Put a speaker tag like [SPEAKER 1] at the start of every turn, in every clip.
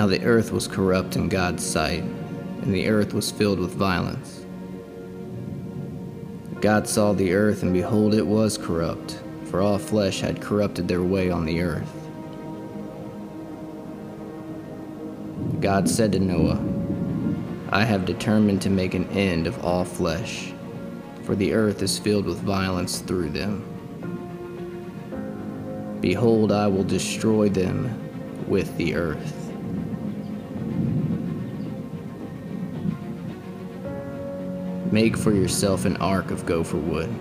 [SPEAKER 1] Now the earth was corrupt in God's sight, and the earth was filled with violence. God saw the earth, and behold, it was corrupt, for all flesh had corrupted their way on the earth. God said to Noah, I have determined to make an end of all flesh, for the earth is filled with violence through them. Behold, I will destroy them with the earth. Make for yourself an ark of gopher wood.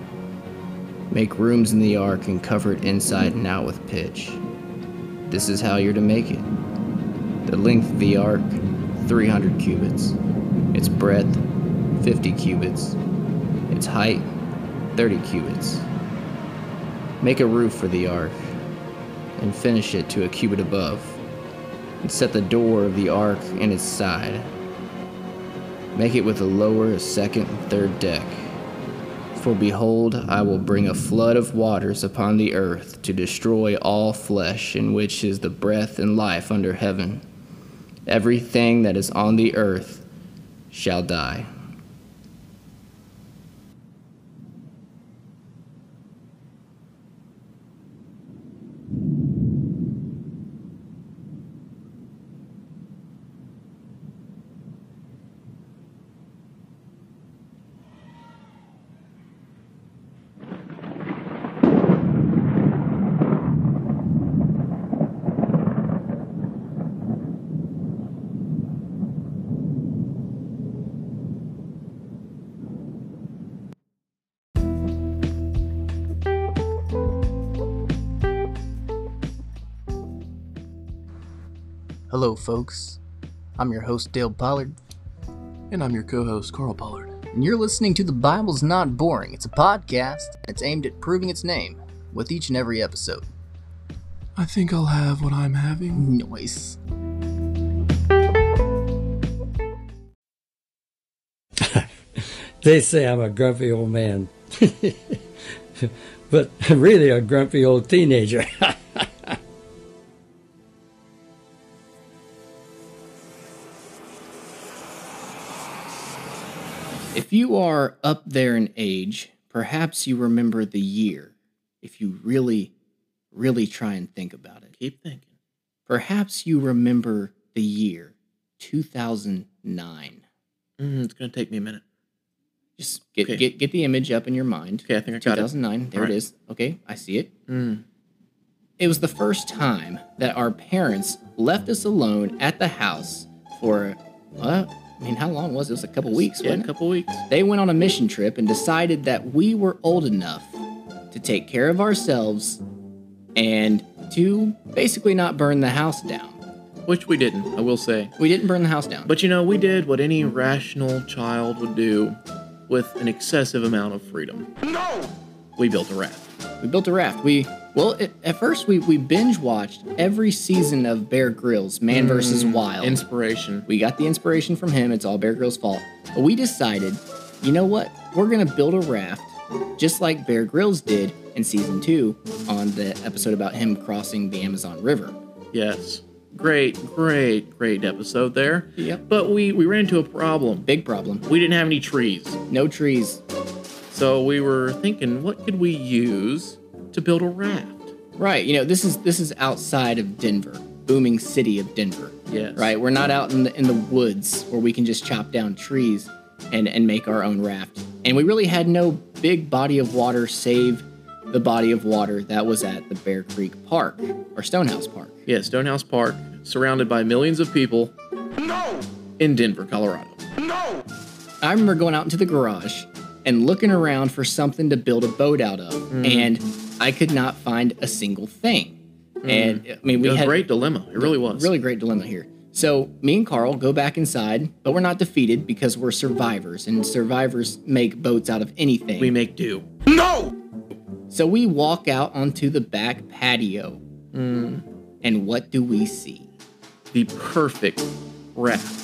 [SPEAKER 1] Make rooms in the ark and cover it inside and out with pitch. This is how you're to make it. The length of the ark, 300 cubits. Its breadth, 50 cubits. Its height, 30 cubits. Make a roof for the ark, and finish it to a cubit above, and set the door of the ark in its side. Make it with a lower, second, and third deck. For behold, I will bring a flood of waters upon the earth to destroy all flesh, in which is the breath and life under heaven. Everything that is on the earth shall die. Folks. I'm your host, Dale Pollard,
[SPEAKER 2] And I'm your co host, Carl Pollard.
[SPEAKER 1] and you're listening to The Bible's Not Boring. It's a podcast, and it's aimed at proving its name with each and every episode.
[SPEAKER 2] I think I'll have what I'm having.
[SPEAKER 1] Noise.
[SPEAKER 3] They say I'm a grumpy old man, but really a grumpy old teenager.
[SPEAKER 1] you are up there in age, perhaps you remember the year. If you really, really try and think about it,
[SPEAKER 2] Keep thinking.
[SPEAKER 1] perhaps you remember the year 2009.
[SPEAKER 2] Mm, it's going to take me a minute.
[SPEAKER 1] Just get,
[SPEAKER 2] Okay.
[SPEAKER 1] get get the image up in your mind.
[SPEAKER 2] Okay, I think I got it.
[SPEAKER 1] 2009. There
[SPEAKER 2] Alright.
[SPEAKER 1] it is. Okay, I see it.
[SPEAKER 2] Mm.
[SPEAKER 1] It was the first time that our parents left us alone at the house for, uh, I mean, how long was it? It was a couple weeks,
[SPEAKER 2] Yeah, a
[SPEAKER 1] wasn't it?
[SPEAKER 2] couple weeks.
[SPEAKER 1] They went on a mission trip and decided that we were old enough to take care of ourselves and to basically not burn the house down.
[SPEAKER 2] Which we didn't, I will say.
[SPEAKER 1] We didn't burn the house down.
[SPEAKER 2] But you know, we did what any rational child would do with an excessive amount of freedom. No! We built a raft.
[SPEAKER 1] we built a raft. We well, it, at first we we binge watched every season of Bear Grylls Man hmm. vs. Wild.
[SPEAKER 2] Inspiration.
[SPEAKER 1] we got the inspiration from him. It's all Bear Grylls' fault. But we decided, you know what? We're gonna build a raft, just like Bear Grylls did in season two on the episode about him crossing the Amazon River.
[SPEAKER 2] Yes. Great, great, great episode there.
[SPEAKER 1] Yep.
[SPEAKER 2] But we, we ran into a problem.
[SPEAKER 1] Big problem.
[SPEAKER 2] We didn't have any trees.
[SPEAKER 1] No trees.
[SPEAKER 2] So we were thinking, what could we use to build a raft?
[SPEAKER 1] Right. You know, this is this is outside of Denver, booming city of Denver.
[SPEAKER 2] Yes.
[SPEAKER 1] Right. We're not out in the in the woods where we can just chop down trees and and make our own raft. And we really had no big body of water save the body of water that was at the Bear Creek Park or Stonehouse Park.
[SPEAKER 2] Yeah, Stonehouse Park, surrounded by millions of people. No! In Denver, Colorado. No.
[SPEAKER 1] I remember going out into the garage and looking around for something to build a boat out of,
[SPEAKER 2] Mm-hmm.
[SPEAKER 1] and I could not find a single thing. Hmm. And I mean,
[SPEAKER 2] It
[SPEAKER 1] we
[SPEAKER 2] was a
[SPEAKER 1] had
[SPEAKER 2] great dilemma. It really was.
[SPEAKER 1] really great dilemma here. So me and Carl go back inside, but we're not defeated because we're survivors, and survivors make boats out of anything.
[SPEAKER 2] We make do. No!
[SPEAKER 1] So we walk out onto the back patio, hmm. and what do we see?
[SPEAKER 2] The perfect raft.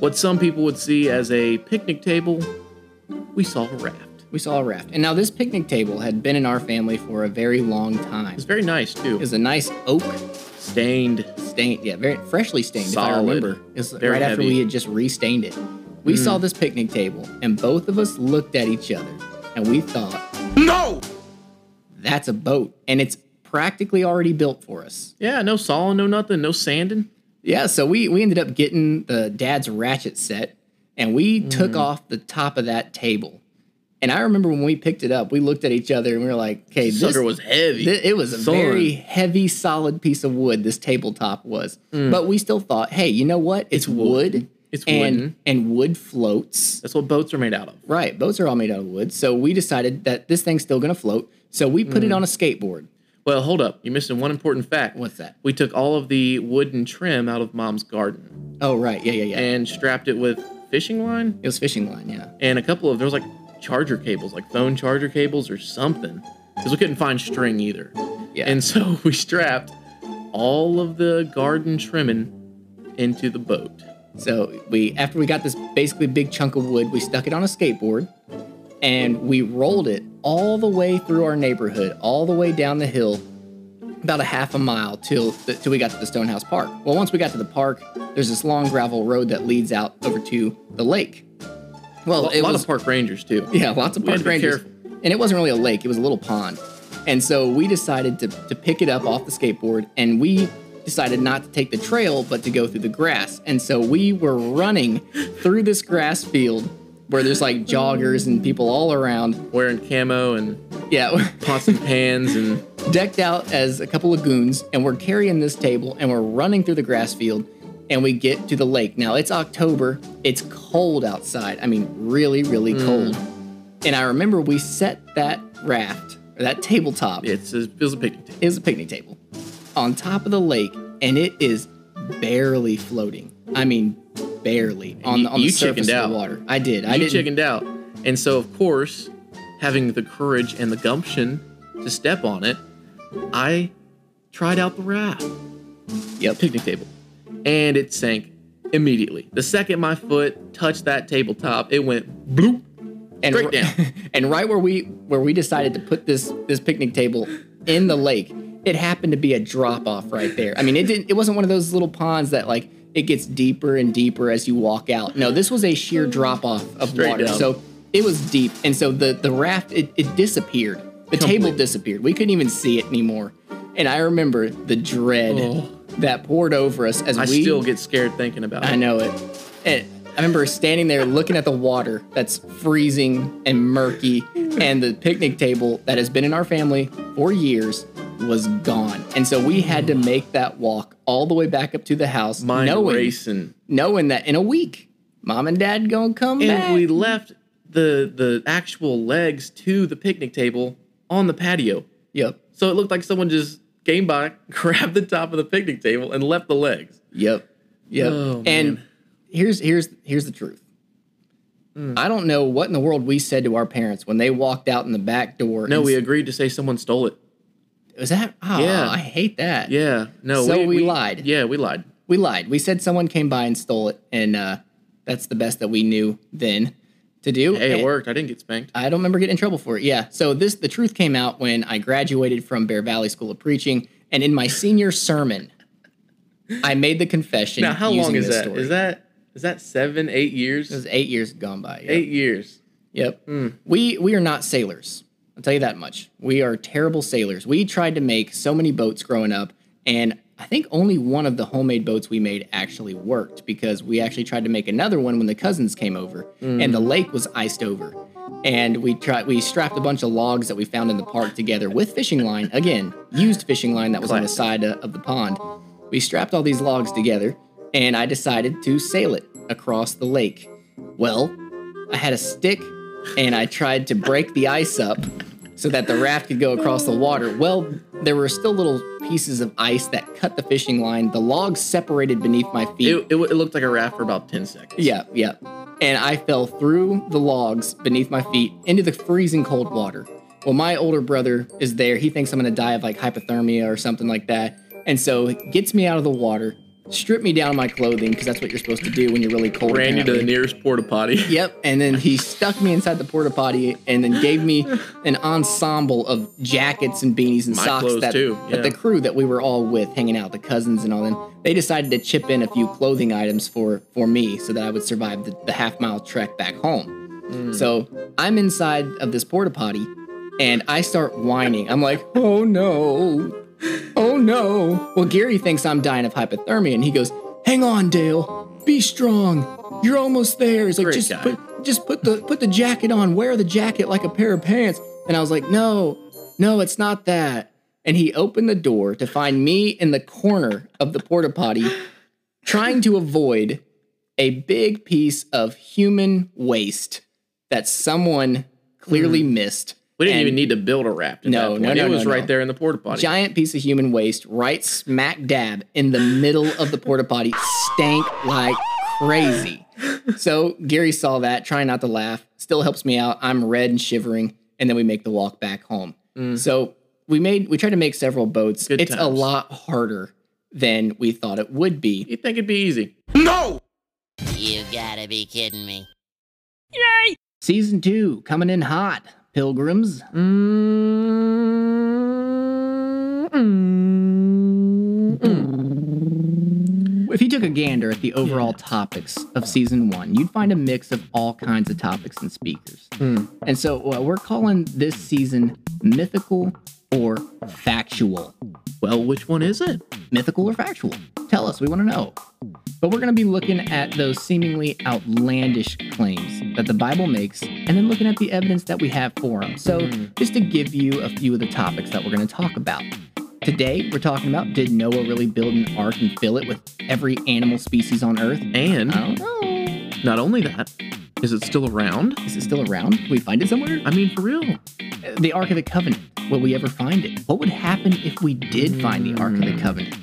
[SPEAKER 2] What some people would see as a picnic table, we saw a raft.
[SPEAKER 1] We saw a raft, and now this picnic table had been in our family for a very long time.
[SPEAKER 2] It's very nice too.
[SPEAKER 1] It was a nice oak
[SPEAKER 2] Stained.
[SPEAKER 1] stained, yeah, very freshly stained. If I
[SPEAKER 2] Solid.
[SPEAKER 1] remember, it was
[SPEAKER 2] Very
[SPEAKER 1] right after we had just restained it. We
[SPEAKER 2] Mm.
[SPEAKER 1] saw this picnic table, and both of us looked at each other, and we thought,
[SPEAKER 2] No!
[SPEAKER 1] "That's a boat," and it's practically already built for us.
[SPEAKER 2] Yeah, no sawing, no nothing, no sanding.
[SPEAKER 1] Yeah, so we we ended up getting the dad's ratchet set, and we took
[SPEAKER 2] Mm.
[SPEAKER 1] off the top of that table. And I remember when we picked it up, we looked at each other and we were like, "Okay, this
[SPEAKER 2] Sucker was heavy.
[SPEAKER 1] Th- it was a very heavy, solid piece of wood. This tabletop was, but we still thought, hey, you know what? It's,
[SPEAKER 2] Mm. It's wood.
[SPEAKER 1] wood.
[SPEAKER 2] It's
[SPEAKER 1] and
[SPEAKER 2] wooden.
[SPEAKER 1] and wood floats.
[SPEAKER 2] That's what boats are made out of.
[SPEAKER 1] Right, boats are all made out of wood. So we decided that this thing's still gonna float. So we put
[SPEAKER 2] Mm.
[SPEAKER 1] it on a skateboard.
[SPEAKER 2] Well, hold up. You're missing one important fact.
[SPEAKER 1] What's that?
[SPEAKER 2] We took all of the wooden trim out of mom's garden
[SPEAKER 1] Oh, right, yeah, yeah, yeah.
[SPEAKER 2] and strapped it with fishing line
[SPEAKER 1] it was fishing line, yeah.
[SPEAKER 2] and a couple of there was like charger cables, like phone charger cables or something, because we couldn't find string either.
[SPEAKER 1] Yeah.
[SPEAKER 2] And so we strapped all of the garden trimming into the boat.
[SPEAKER 1] So we after we got this basically big chunk of wood, we stuck it on a skateboard and we rolled it all the way through our neighborhood, all the way down the hill, about a half a mile till till we got to the Stonehouse Park. Well, once we got to the park, there's this long gravel road that leads out over to the lake. Well,
[SPEAKER 2] A
[SPEAKER 1] it
[SPEAKER 2] lot
[SPEAKER 1] was
[SPEAKER 2] of park rangers too.
[SPEAKER 1] yeah, lots of park rangers. And it wasn't really a lake, it was a little pond. And so we decided to, to pick it up off the skateboard and we decided not to take the trail but to go through the grass. And so we were running through this grass field where there's like joggers and people all around.
[SPEAKER 2] Wearing camo and
[SPEAKER 1] Yeah,
[SPEAKER 2] pots and pans and
[SPEAKER 1] decked out as a couple of goons and we're carrying this table and we're running through the grass field and we get to the lake. Now it's October, it's cold outside. I mean, really, really mm. cold. And I remember we set that raft or that tabletop.
[SPEAKER 2] it's it feels a picnic table.
[SPEAKER 1] It was a picnic table on top of the lake and it is barely floating. I mean, barely on,
[SPEAKER 2] you-
[SPEAKER 1] on the surface of the water. I did. I
[SPEAKER 2] you
[SPEAKER 1] didn't.
[SPEAKER 2] chickened out. And so, of course, having the courage and the gumption to step on it, I tried out the raft
[SPEAKER 1] Yep.
[SPEAKER 2] picnic table, and it sank immediately. The second my foot touched that tabletop, it went bloop.
[SPEAKER 1] and
[SPEAKER 2] Straight down.
[SPEAKER 1] and right where we where we decided to put this this picnic table in the lake, it happened to be a drop off right there. I mean, it didn't. It wasn't one of those little ponds that like it gets deeper and deeper as you walk out. No, this was a sheer drop off of
[SPEAKER 2] Straight
[SPEAKER 1] water.
[SPEAKER 2] down.
[SPEAKER 1] So it was deep, and so the the raft it, it disappeared. The table disappeared. We couldn't even see it anymore. And I remember the dread
[SPEAKER 2] Oh.
[SPEAKER 1] That poured over us as
[SPEAKER 2] I
[SPEAKER 1] we
[SPEAKER 2] still get scared thinking about it.
[SPEAKER 1] I know it. And I remember standing there looking at the water that's freezing and murky, and the picnic table that has been in our family for years was gone. And so we had to make that walk all the way back up to the house,
[SPEAKER 2] Mind
[SPEAKER 1] knowing,
[SPEAKER 2] racing.
[SPEAKER 1] knowing that in a week, mom and dad gonna come
[SPEAKER 2] And
[SPEAKER 1] back.
[SPEAKER 2] we left the the actual legs to the picnic table on the patio.
[SPEAKER 1] yep,
[SPEAKER 2] So it looked like someone just came by, grabbed the top of the picnic table, and left the legs.
[SPEAKER 1] yep, yep.
[SPEAKER 2] Oh,
[SPEAKER 1] and here's here's here's the truth.
[SPEAKER 2] Hmm.
[SPEAKER 1] I don't know what in the world we said to our parents when they walked out in the back door.
[SPEAKER 2] No, we
[SPEAKER 1] s-
[SPEAKER 2] agreed to say someone stole it.
[SPEAKER 1] was that. Oh,
[SPEAKER 2] Yeah.
[SPEAKER 1] I hate that.
[SPEAKER 2] Yeah. No.
[SPEAKER 1] So we lied.
[SPEAKER 2] Yeah, we lied.
[SPEAKER 1] we lied. We said someone came by and stole it, and uh, that's the best that we knew then to do.
[SPEAKER 2] Hey, it worked. I didn't get spanked.
[SPEAKER 1] I don't remember getting in trouble for it. Yeah. So this the truth came out when I graduated from Bear Valley School of Preaching, and in my senior sermon, I made the confession.
[SPEAKER 2] Now, how long is that?
[SPEAKER 1] story.
[SPEAKER 2] Is that is that seven, eight years?
[SPEAKER 1] It was eight years gone by. Yep.
[SPEAKER 2] Eight years.
[SPEAKER 1] Yep.
[SPEAKER 2] Hmm.
[SPEAKER 1] We we are not sailors. I'll tell you that much. We are terrible sailors. We tried to make so many boats growing up, and I think only one of the homemade boats we made actually worked because we actually tried to make another one when the cousins came over, and the mm. lake was iced over. And we tried we strapped a bunch of logs that we found in the park together with fishing line. Again, used fishing line that was on the side of of the pond. We strapped all these logs together, and I decided to sail it across the lake. Well, I had a stick and I tried to break the ice up so that the raft could go across the water. Well, there were still little pieces of ice that cut the fishing line. The logs separated beneath my feet.
[SPEAKER 2] It, it, it looked like a raft for about ten seconds.
[SPEAKER 1] Yeah, yeah. And I fell through the logs beneath my feet into the freezing cold water. Well, my older brother is there. He thinks I'm gonna die of like hypothermia or something like that. And so he gets me out of the water, stripped me down my clothing because that's what you're supposed to do when you're really cold.
[SPEAKER 2] Ran you to the nearest porta potty.
[SPEAKER 1] Yep, and then he stuck me inside the porta potty and then gave me an ensemble of jackets and beanies and
[SPEAKER 2] My
[SPEAKER 1] socks that,
[SPEAKER 2] too,
[SPEAKER 1] that the crew that we were all with, hanging out, the cousins and all them, they decided to chip in a few clothing items for for me so that I would survive the, the half mile trek back home.
[SPEAKER 2] Mm.
[SPEAKER 1] So I'm inside of this porta potty and I start whining. I'm like, oh no, oh no. Well, Gary thinks I'm dying of hypothermia and he goes, hang on, Dale, be strong. You're almost there. He's like,
[SPEAKER 2] Great
[SPEAKER 1] just
[SPEAKER 2] guy.
[SPEAKER 1] put just put the put the jacket on, wear the jacket like a pair of pants. And I was like, no, no, it's not that. And he opened the door to find me in the corner of the porta potty, trying to avoid a big piece of human waste that someone clearly hmm. missed.
[SPEAKER 2] We didn't
[SPEAKER 1] And
[SPEAKER 2] even need to build a raft. At
[SPEAKER 1] No,
[SPEAKER 2] that
[SPEAKER 1] no,
[SPEAKER 2] point.
[SPEAKER 1] no,
[SPEAKER 2] It was
[SPEAKER 1] no,
[SPEAKER 2] right
[SPEAKER 1] no.
[SPEAKER 2] there in the porta potty.
[SPEAKER 1] Giant piece of human waste right smack dab in the middle of the porta potty, stank like crazy. So Gary saw that, trying not to laugh, still helps me out. I'm red and shivering, and then we make the walk back home. So we made we tried to make several boats.
[SPEAKER 2] Mm. Good
[SPEAKER 1] it's a lot harder than we thought it would be.
[SPEAKER 2] You think it'd be easy? No.
[SPEAKER 4] You gotta be kidding me. Yay!
[SPEAKER 1] Season two coming in hot, pilgrims. If you took a gander at the overall topics of season one, you'd find a mix of all kinds of topics and speakers. And so uh, we're calling this season mythical or factual.
[SPEAKER 2] Well, which one is it?
[SPEAKER 1] Mythical or factual? Tell us, we want to know. But we're going to be looking at those seemingly outlandish claims that the Bible makes and then looking at the evidence that we have for them. So, hmm. just to give you a few of the topics that we're going to talk about. Today, we're talking about did Noah really build an ark and fill it with every animal species on earth?
[SPEAKER 2] And
[SPEAKER 1] I don't know.
[SPEAKER 2] Not only that, is it still around?
[SPEAKER 1] Is it still around? Can we find it somewhere?
[SPEAKER 2] I mean, for real.
[SPEAKER 1] The Ark of the Covenant. Will we ever find it? What would happen if we did find the Ark of the Covenant?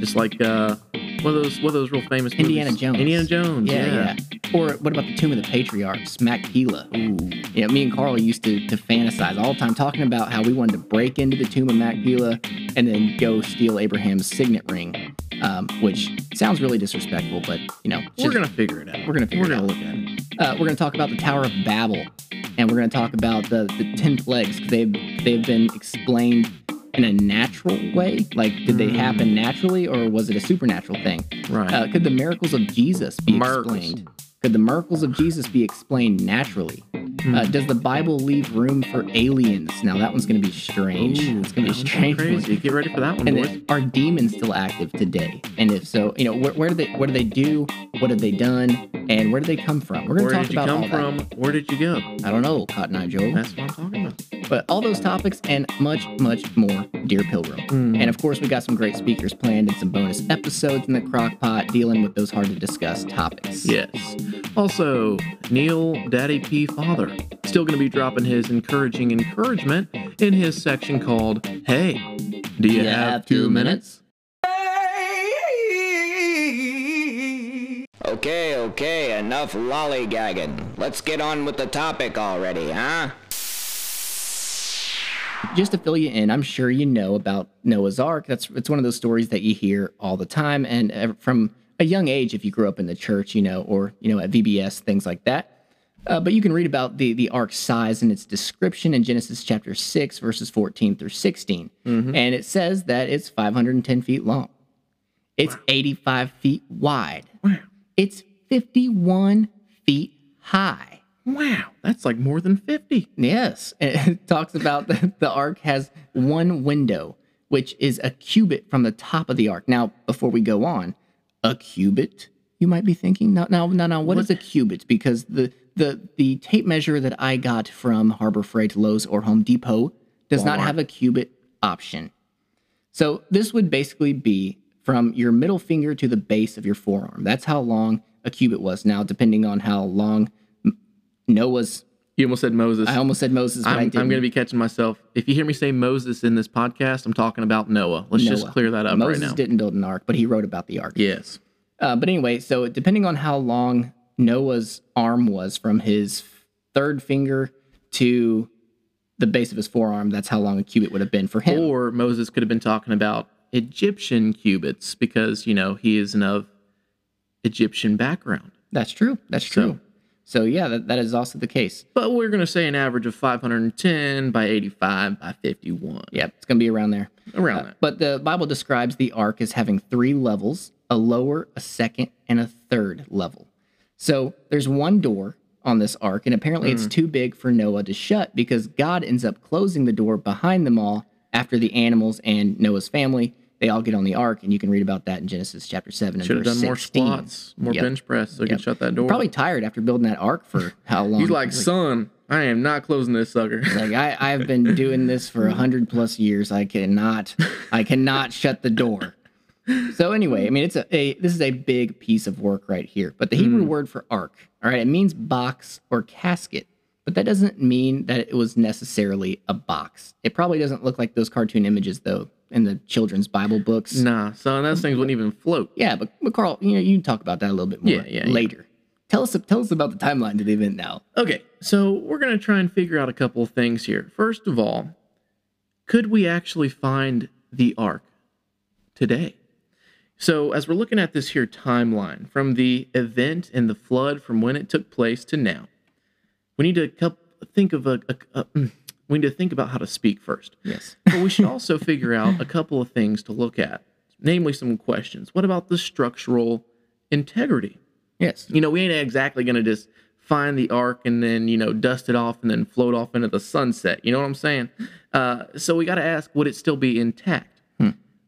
[SPEAKER 2] Just like uh, one of those, one of those real famous
[SPEAKER 1] Indiana
[SPEAKER 2] movies.
[SPEAKER 1] Jones.
[SPEAKER 2] Indiana Jones.
[SPEAKER 1] Yeah,
[SPEAKER 2] Yeah.
[SPEAKER 1] yeah. Or what about the Tomb of the Patriarchs, Machpelah? Ooh. Yeah, me and Carl used to, to fantasize all the time talking about how we wanted to break into the tomb of Machpelah and then go steal Abraham's signet ring, um, which sounds really disrespectful, but you know,
[SPEAKER 2] We're gonna figure it out.
[SPEAKER 1] We're gonna figure
[SPEAKER 2] We're
[SPEAKER 1] it
[SPEAKER 2] gonna
[SPEAKER 1] out.
[SPEAKER 2] look at it.
[SPEAKER 1] uh, we're to talk about the Tower of Babel, and we're to talk about the the ten plagues. 'cause They've they've been explained in a natural way. Like, did they happen naturally, or was it a supernatural thing?
[SPEAKER 2] Right.
[SPEAKER 1] Uh, could the miracles of Jesus be
[SPEAKER 2] Miracles.
[SPEAKER 1] explained? Could the miracles of Jesus be explained naturally?
[SPEAKER 2] Hmm.
[SPEAKER 1] Uh, does the Bible leave room for aliens? Now that one's going to be strange.
[SPEAKER 2] Ooh,
[SPEAKER 1] it's going to be strange.
[SPEAKER 2] Crazy. Get ready for that one,
[SPEAKER 1] And
[SPEAKER 2] boys.
[SPEAKER 1] then, are demons still active today? And if so, you know, where, where do they what do they do? What have they done? And where do they come from? We're going to talk
[SPEAKER 2] did you
[SPEAKER 1] about
[SPEAKER 2] come
[SPEAKER 1] all that.
[SPEAKER 2] from? Where did you go?
[SPEAKER 1] I don't know, Cotton Eye Joe.
[SPEAKER 2] That's what I'm talking about.
[SPEAKER 1] But all those topics and much, much more, dear Pilgrim.
[SPEAKER 2] Hmm.
[SPEAKER 1] And of course, we got some great speakers planned and some bonus episodes in the crock pot dealing with those hard to discuss topics.
[SPEAKER 2] Yes. Also, Neal Daddy P Father still going to be dropping his encouraging encouragement in his section called "Hey, do you, have, two minutes?"
[SPEAKER 5] Okay, okay, enough lollygagging. Let's get on with the topic already, huh?
[SPEAKER 1] Just to fill you in, I'm sure you know about Noah's Ark. That's it's one of those stories that you hear all the time, and from a young age, if you grew up in the church, you know, or you know, at VBS, things like that. Uh, but you can read about the the ark's size and its description in Genesis chapter six, verses 14 through 16, and it says that it's 510 feet long. It's 85 feet wide.
[SPEAKER 2] Wow.
[SPEAKER 1] It's 51 feet high.
[SPEAKER 2] Wow, that's like more than 50.
[SPEAKER 1] Yes. And it talks about the, the ark has one window, which is a cubit from the top of the ark. Now, before we go on, a cubit, you might be thinking, no, no, no, no, what is a cubit? Because the, the, the tape measure that I got from Harbor Freight, Lowe's, or Home Depot does not have a cubit option. So this would basically be from your middle finger to the base of your forearm. That's how long a cubit was. Now, depending on how long Noah's,
[SPEAKER 2] You almost said Moses.
[SPEAKER 1] I almost said Moses,
[SPEAKER 2] I'm, I'm going to be catching myself. If you hear me say Moses in this podcast, I'm talking about Noah. Let's just clear that up
[SPEAKER 1] Moses
[SPEAKER 2] right now.
[SPEAKER 1] Moses didn't build an ark, but he wrote about the ark.
[SPEAKER 2] Yes.
[SPEAKER 1] Uh, but anyway, so depending on how long Noah's arm was from his third finger to the base of his forearm, that's how long a cubit would have been for him.
[SPEAKER 2] Or Moses could have been talking about Egyptian cubits because, you know, he is of Egyptian background.
[SPEAKER 1] That's true. That's true. So, yeah, that, that is also the case.
[SPEAKER 2] But we're going to say an average of 510 by 85 by 51.
[SPEAKER 1] Yeah, it's going to be around there.
[SPEAKER 2] Around
[SPEAKER 1] Uh,
[SPEAKER 2] that.
[SPEAKER 1] But the Bible describes the ark as having three levels a lower, a second, and a third level. So there's one door on this ark, and apparently it's too big for Noah to shut because God ends up closing the door behind them all after the animals and Noah's family. They all get on the ark, and you can read about that in Genesis chapter 7 and
[SPEAKER 2] Should have
[SPEAKER 1] verse
[SPEAKER 2] done more
[SPEAKER 1] 16.
[SPEAKER 2] squats, more
[SPEAKER 1] Yep.
[SPEAKER 2] bench press so
[SPEAKER 1] Yep.
[SPEAKER 2] could shut that door.
[SPEAKER 1] Probably tired after building that ark for how long?
[SPEAKER 2] He's like, son, I am not closing this sucker.
[SPEAKER 1] Like I, I've been doing this for a hundred plus years. I cannot, I cannot shut the door. So anyway, I mean, it's a, a this is a big piece of work right here. But the Hebrew mm. word for ark, all right, it means box or casket, but that doesn't mean that it was necessarily a box. It probably doesn't look like those cartoon images though in the children's Bible books.
[SPEAKER 2] nah, son, those things wouldn't even float.
[SPEAKER 1] Yeah, but, but Carl, you know, you can talk about that a little bit more
[SPEAKER 2] Yeah, yeah, yeah.
[SPEAKER 1] later. Tell us, tell us about the timeline to the event now.
[SPEAKER 2] Okay, so we're going to try and figure out a couple of things here. First of all, could we actually find the ark today? So, as we're looking at this here timeline from the event and the flood from when it took place to now, we need to think of a, a, a mm, we need to think about how to speak first.
[SPEAKER 1] Yes.
[SPEAKER 2] But we should also figure out a couple of things to look at, namely some questions. What about the structural integrity?
[SPEAKER 1] Yes.
[SPEAKER 2] You know, we ain't exactly going to just find the ark and then, you know, dust it off and then float off into the sunset. You know what I'm saying? Uh, so we got to ask would it still be intact?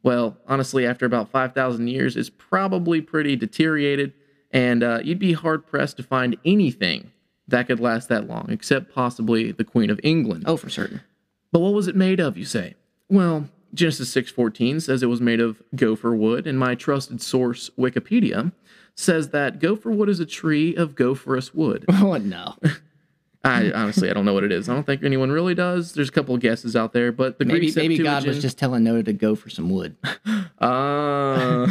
[SPEAKER 2] Well, honestly, after about 5,000 years, it's probably pretty deteriorated, and uh, you'd be hard pressed to find anything that could last that long, except possibly the Queen of England.
[SPEAKER 1] Oh, for certain.
[SPEAKER 2] But what was it made of, you say? Well, Genesis 6:14 says it was made of gopher wood, and my trusted source Wikipedia says that gopher wood is a tree of gopherous wood.
[SPEAKER 1] Oh no.
[SPEAKER 2] I honestly I don't know what it is. I don't think anyone really does. There's a couple of guesses out there, but the
[SPEAKER 1] Maybe
[SPEAKER 2] Greek
[SPEAKER 1] maybe God was just telling Noah to go for some wood.
[SPEAKER 2] Ah,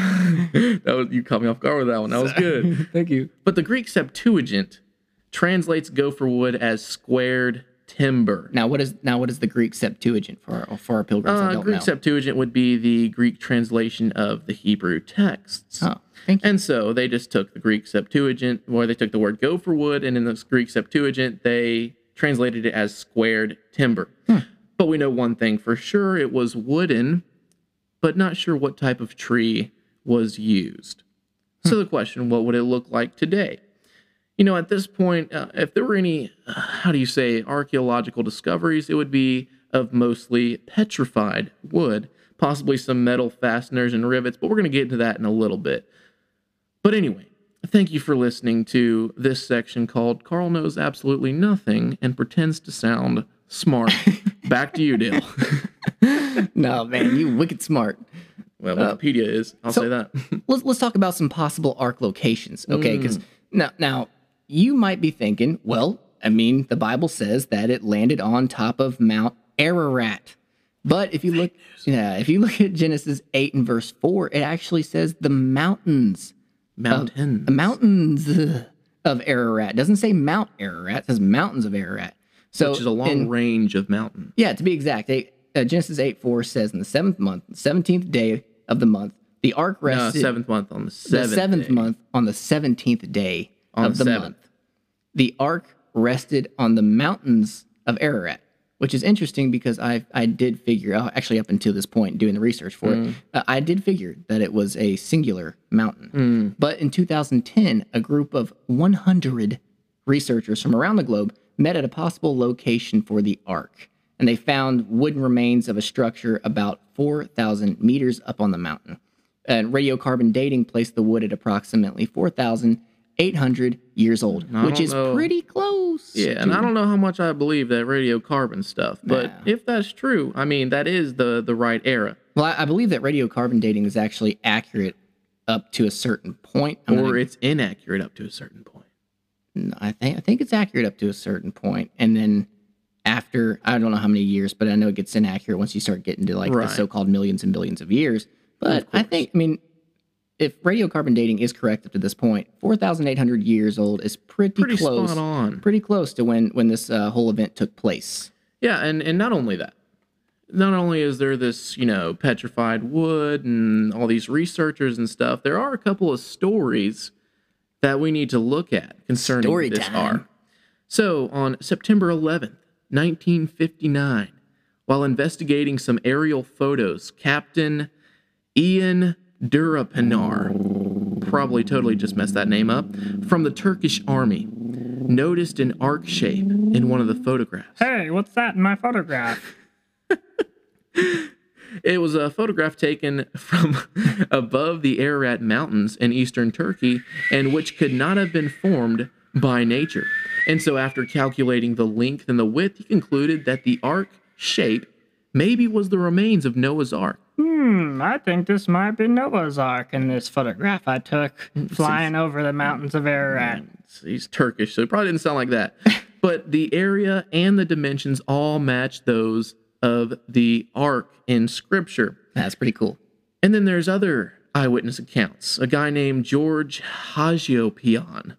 [SPEAKER 2] that was you caught me off guard with that one. That was good.
[SPEAKER 1] Thank you.
[SPEAKER 2] But the Greek Septuagint translates gopher wood as squared timber.
[SPEAKER 1] Now what is now what is the Greek Septuagint for our, for our pilgrims? I
[SPEAKER 2] Uh, Greek
[SPEAKER 1] know.
[SPEAKER 2] Septuagint would be the Greek translation of the Hebrew texts.
[SPEAKER 1] oh, thank you.
[SPEAKER 2] And so they just took the Greek Septuagint, where they took the word gopher wood, and in the Greek Septuagint, they translated it as squared timber. But we know one thing for sure it was wooden, but not sure what type of tree was used. So the question what would it look like today? You know, at this point, uh, if there were any, uh, how do you say, archaeological discoveries, it would be of mostly petrified wood, possibly some metal fasteners and rivets, but we're going to get into that in a little bit. But anyway, thank you for listening to this section called Carl Knows Absolutely Nothing and Pretends to Sound Smart. Back to you, Dale.
[SPEAKER 1] no man, you wicked smart.
[SPEAKER 2] Well, Wikipedia is. I'll
[SPEAKER 1] so-
[SPEAKER 2] say that.
[SPEAKER 1] Let's let's talk about some possible ark locations, okay? Because
[SPEAKER 2] Mm.
[SPEAKER 1] now now you might be thinking, well, I mean, the Bible says that it landed on top of Mount Ararat. But if you look, yeah, if you look at Genesis eight and verse four, it actually says the mountains
[SPEAKER 2] Mountains.
[SPEAKER 1] the mountains of Ararat. It doesn't say Mount Ararat, it says mountains of Ararat. So
[SPEAKER 2] which is a long
[SPEAKER 1] in-
[SPEAKER 2] range of mountain.
[SPEAKER 1] yeah, to be exact, eight, uh, Genesis 8 4 says, In the seventh month, the 17th day of the month, the ark rested.
[SPEAKER 2] seventh month on the
[SPEAKER 1] the
[SPEAKER 2] seventh.
[SPEAKER 1] seventh
[SPEAKER 2] day.
[SPEAKER 1] month on the 17th day
[SPEAKER 2] On
[SPEAKER 1] of
[SPEAKER 2] the
[SPEAKER 1] the month. The ark rested on the mountains of Ararat, which is interesting because I I did figure out, actually, up until this point, doing the research for
[SPEAKER 2] Mm.
[SPEAKER 1] it, uh, I did figure that it was a singular mountain.
[SPEAKER 2] Mm.
[SPEAKER 1] But in 2010, a group of 100 researchers from around the globe met at a possible location for the ark. And they found wooden remains of a structure about 4,000 meters up on the mountain. And radiocarbon dating placed the wood at approximately 4,800 years old, which is
[SPEAKER 2] know.
[SPEAKER 1] pretty close.
[SPEAKER 2] Yeah, and I don't know how much I believe that radiocarbon stuff, but
[SPEAKER 1] Nah.
[SPEAKER 2] if that's true, I mean that is the the right era,
[SPEAKER 1] Well, I, I believe that radiocarbon dating is actually accurate up to a certain point. I'm
[SPEAKER 2] or it's inaccurate up to a certain point.
[SPEAKER 1] No, I think I think it's accurate up to a certain point, and then after I don't know how many years, but I know it gets inaccurate once you start getting to like
[SPEAKER 2] Right.
[SPEAKER 1] the so-called millions and billions of years. But
[SPEAKER 2] Of
[SPEAKER 1] I think I mean, if radiocarbon dating is correct up to this point, four thousand eight hundred years old is pretty,
[SPEAKER 2] Pretty
[SPEAKER 1] close,
[SPEAKER 2] spot on.
[SPEAKER 1] pretty close to when when this uh, whole event took place.
[SPEAKER 2] Yeah, and and not only that, not only is there this, you know, petrified wood and all these researchers and stuff, there are a couple of stories that we need to look at concerning
[SPEAKER 1] Story
[SPEAKER 2] this
[SPEAKER 1] time.
[SPEAKER 2] So, on September 11th, 1959, while investigating some aerial photos, Captain Ian Durapinar, probably totally just messed that name up, from the Turkish army, noticed an arc shape in one of the photographs.
[SPEAKER 6] Hey, what's that in my photograph?
[SPEAKER 2] It was a photograph taken from above the Ararat Mountains in eastern Turkey and which could not have been formed by nature. And so, after calculating the length and the width, he concluded that the arc shape maybe was the remains of Noah's Ark.
[SPEAKER 6] Hmm, I think this might be Noah's Ark in this photograph I took flying over the mountains of Ararat.
[SPEAKER 2] He's Turkish, so it probably didn't sound like that. but the area and the dimensions all match those of the ark in scripture.
[SPEAKER 1] That's pretty cool.
[SPEAKER 2] And then there's other eyewitness accounts. A guy named George Hagiopian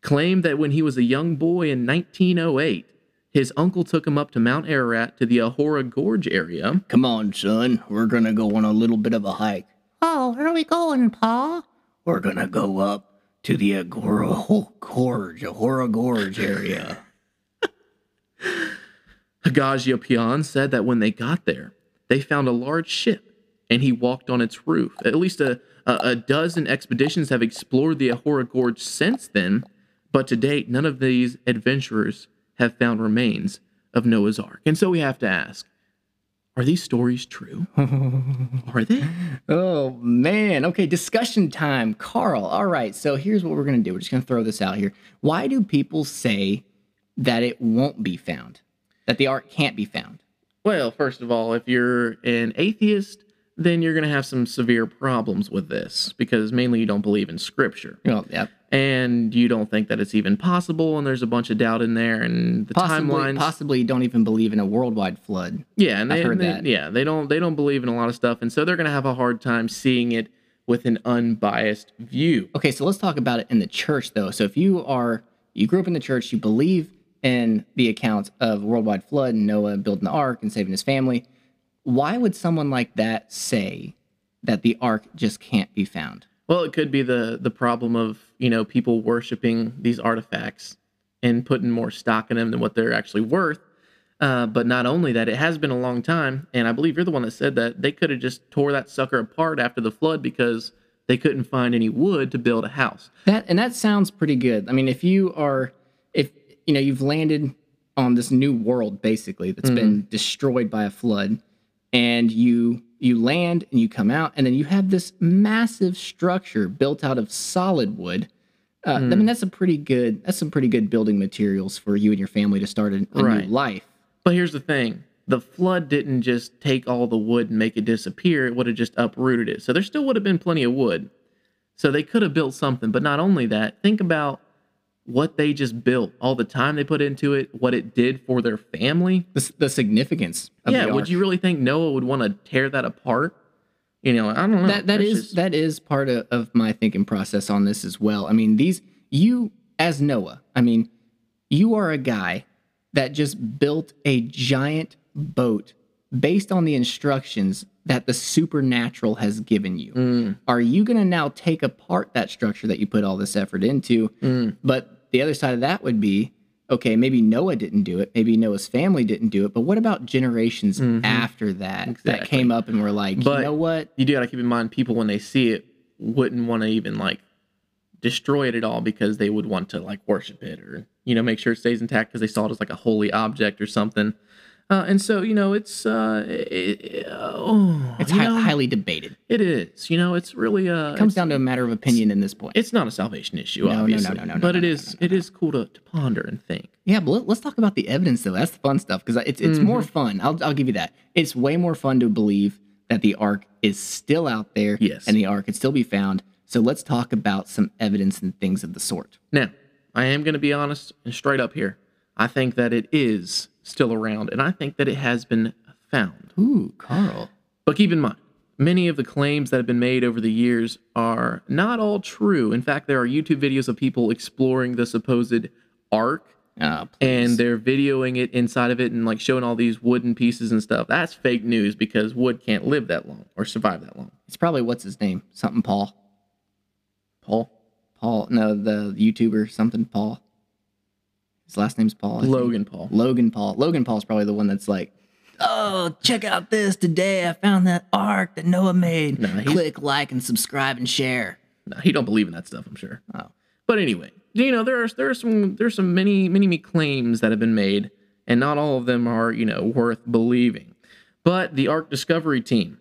[SPEAKER 2] claimed that when he was a young boy in 1908, his uncle took him up to Mount Ararat to the Ahora Gorge area.
[SPEAKER 1] Come on, son. We're gonna go on a little bit of a hike.
[SPEAKER 4] Oh, where are we going, Pa?
[SPEAKER 1] We're gonna go up to the Agora Gorge, Ahora Gorge area.
[SPEAKER 2] Hagiopian said that when they got there, they found a large ship and he walked on its roof. At least a, a, a dozen expeditions have explored the Ahora Gorge since then, but to date, none of these adventurers have found remains of Noah's Ark. And so we have to ask are these stories true? are they?
[SPEAKER 1] Oh man. Okay, discussion time. Carl. All right. So here's what we're gonna do. We're just gonna throw this out here. Why do people say that it won't be found? That the ark can't be found?
[SPEAKER 2] Well, first of all, if you're an atheist, then you're going to have some severe problems with this because mainly you don't believe in scripture.
[SPEAKER 1] Well, yeah.
[SPEAKER 2] and you don't think that it's even possible and there's a bunch of doubt in there and the
[SPEAKER 1] Possibly,
[SPEAKER 2] timelines
[SPEAKER 1] possibly don't even believe in a worldwide flood.
[SPEAKER 2] yeah and
[SPEAKER 1] I've
[SPEAKER 2] they,
[SPEAKER 1] heard
[SPEAKER 2] they-
[SPEAKER 1] that.
[SPEAKER 2] yeah they don't they don't believe in a lot of stuff and so they're going to have a hard time seeing it with an unbiased view
[SPEAKER 1] Okay, so let's talk about it in the church though. So if you are you grew up in the church, you believe in the accounts of worldwide flood and Noah building the ark and saving his family, why would someone like that say that the ark just can't be found?
[SPEAKER 2] well it could be the the problem of you know people worshiping these artifacts and putting more stock in them than what they're actually worth uh, but not only that it has been a long time and i believe you're the one that said that they could have just tore that sucker apart after the flood because they couldn't find any wood to build a house
[SPEAKER 1] That and that sounds pretty good. I mean, if you are if you know you've landed on this new world basically that's been destroyed by a flood and you you land and you come out and then you have this massive structure built out of solid wood. Uh, I mean, that's a pretty good. That's some pretty good building materials for you and your family to start a, a
[SPEAKER 2] Right.
[SPEAKER 1] new life.
[SPEAKER 2] But here's the thing the flood didn't just take all the wood and make it disappear, it would have just uprooted it. So there still would have been plenty of wood. So they could have built something. But not only that, think about what they just built, all the time they put into it, what it did for their family.
[SPEAKER 1] The, the significance. Of
[SPEAKER 2] yeah,
[SPEAKER 1] the
[SPEAKER 2] would you really think Noah would want to tear that apart? You know, I don't know.
[SPEAKER 1] that that is
[SPEAKER 2] just-
[SPEAKER 1] that is part of, of my thinking process on this as well. I mean, these you as Noah, I mean, you are a guy that just built a giant boat based on the instructions that the supernatural has given you.
[SPEAKER 2] Mm.
[SPEAKER 1] Are you going to now take apart that structure that you put all this effort into?
[SPEAKER 2] Mm.
[SPEAKER 1] But the other side of that would be okay, maybe Noah didn't do it, maybe Noah's family didn't do it, but what about generations after that that
[SPEAKER 2] Mm-hmm.
[SPEAKER 1] Came up and were like,
[SPEAKER 2] But-
[SPEAKER 1] you know what?
[SPEAKER 2] you do got to keep in mind people when they see it wouldn't want to even like destroy it at all because they would want to like worship it or you know make sure it stays intact because they saw it as like a holy object or something uh, and so you know it's uh it, oh,
[SPEAKER 1] It's hi-
[SPEAKER 2] know,
[SPEAKER 1] highly debated.
[SPEAKER 2] it is you know it's really uh
[SPEAKER 1] It comes down to a matter of opinion in this point.
[SPEAKER 2] it's not a salvation issue
[SPEAKER 1] No, no, no,
[SPEAKER 2] obviously
[SPEAKER 1] no, no, no,
[SPEAKER 2] but
[SPEAKER 1] no,
[SPEAKER 2] it is it is cool to, to ponder and think
[SPEAKER 1] yeah, but let, us talk about the evidence though. That's the fun stuff because it's it's more
[SPEAKER 2] Mm-hmm.
[SPEAKER 1] fun. I'll I'll give you that. It's way more fun to believe that the ark is still out there.
[SPEAKER 2] Yes.
[SPEAKER 1] and the ark could still be found. So let's talk about some evidence and things of the sort.
[SPEAKER 2] Now, I am going to be honest and straight up here. I think that it is still around, and I think that it has been found.
[SPEAKER 1] Ooh, Carl.
[SPEAKER 2] But keep in mind, many of the claims that have been made over the years are not all true. In fact, there are YouTube videos of people exploring the supposed ark
[SPEAKER 1] Ah,
[SPEAKER 2] and they're videoing it inside of it and like showing all these wooden pieces and stuff. That's fake news because wood can't live that long or survive that long.
[SPEAKER 1] it's probably what's his name? Something Paul.
[SPEAKER 2] Paul
[SPEAKER 1] Paul. No, the YouTuber something Paul. His last name's Paul. I think.
[SPEAKER 2] Logan Paul.
[SPEAKER 1] Logan Paul. Logan Paul's probably the one that's like, oh, check out this today. I found that ark that Noah made.
[SPEAKER 2] No,
[SPEAKER 1] Click like and subscribe and share.
[SPEAKER 2] No, he don't believe in that stuff. I'm sure.
[SPEAKER 1] Oh.
[SPEAKER 2] But anyway, you know there are there are some there's some many many many claims that have been made, and not all of them are you know worth believing. But the Ark Discovery Team,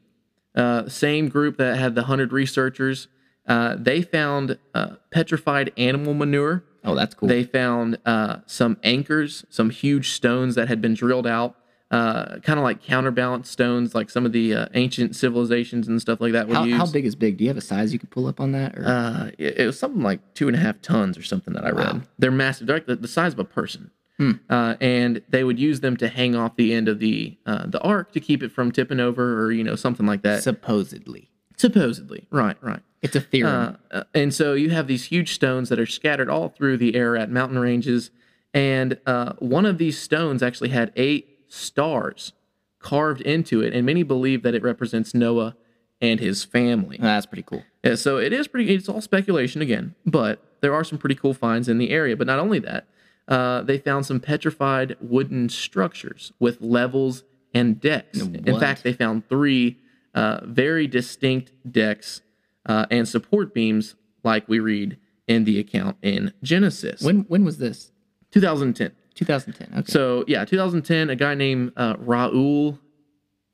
[SPEAKER 2] uh, same group that had the hundred researchers, uh, they found uh, petrified animal manure.
[SPEAKER 1] Oh, that's cool.
[SPEAKER 2] They found uh, some anchors, some huge stones that had been drilled out, uh, kind of like counterbalance stones, like some of the uh, ancient civilizations and stuff like that would
[SPEAKER 1] how,
[SPEAKER 2] use.
[SPEAKER 1] how big is big? Do you have a size you could pull up on that? Or?
[SPEAKER 2] Uh, it, it was something like two and a half tons or something that I read.
[SPEAKER 1] Wow.
[SPEAKER 2] They're massive. They're like the, the size of a person.
[SPEAKER 1] Hmm.
[SPEAKER 2] Uh, and they would use them to hang off the end of the uh, the ark to keep it from tipping over or you know something like that.
[SPEAKER 1] Supposedly.
[SPEAKER 2] Supposedly, right, right.
[SPEAKER 1] It's a theory.
[SPEAKER 2] Uh, uh, and so you have these huge stones that are scattered all through the Ararat mountain ranges, and uh, one of these stones actually had eight stars carved into it, and many believe that it represents Noah and his family.
[SPEAKER 1] that's pretty cool.
[SPEAKER 2] Yeah, so it is pretty. It's all speculation again, but there are some pretty cool finds in the area. But not only that, uh, they found some petrified wooden structures with levels and decks. In fact, they found three uh, very distinct decks uh, and support beams, like we read in the account in Genesis.
[SPEAKER 1] When when was this?
[SPEAKER 2] 2010.
[SPEAKER 1] 2010. Okay.
[SPEAKER 2] So yeah, 2010, a guy named uh, Raul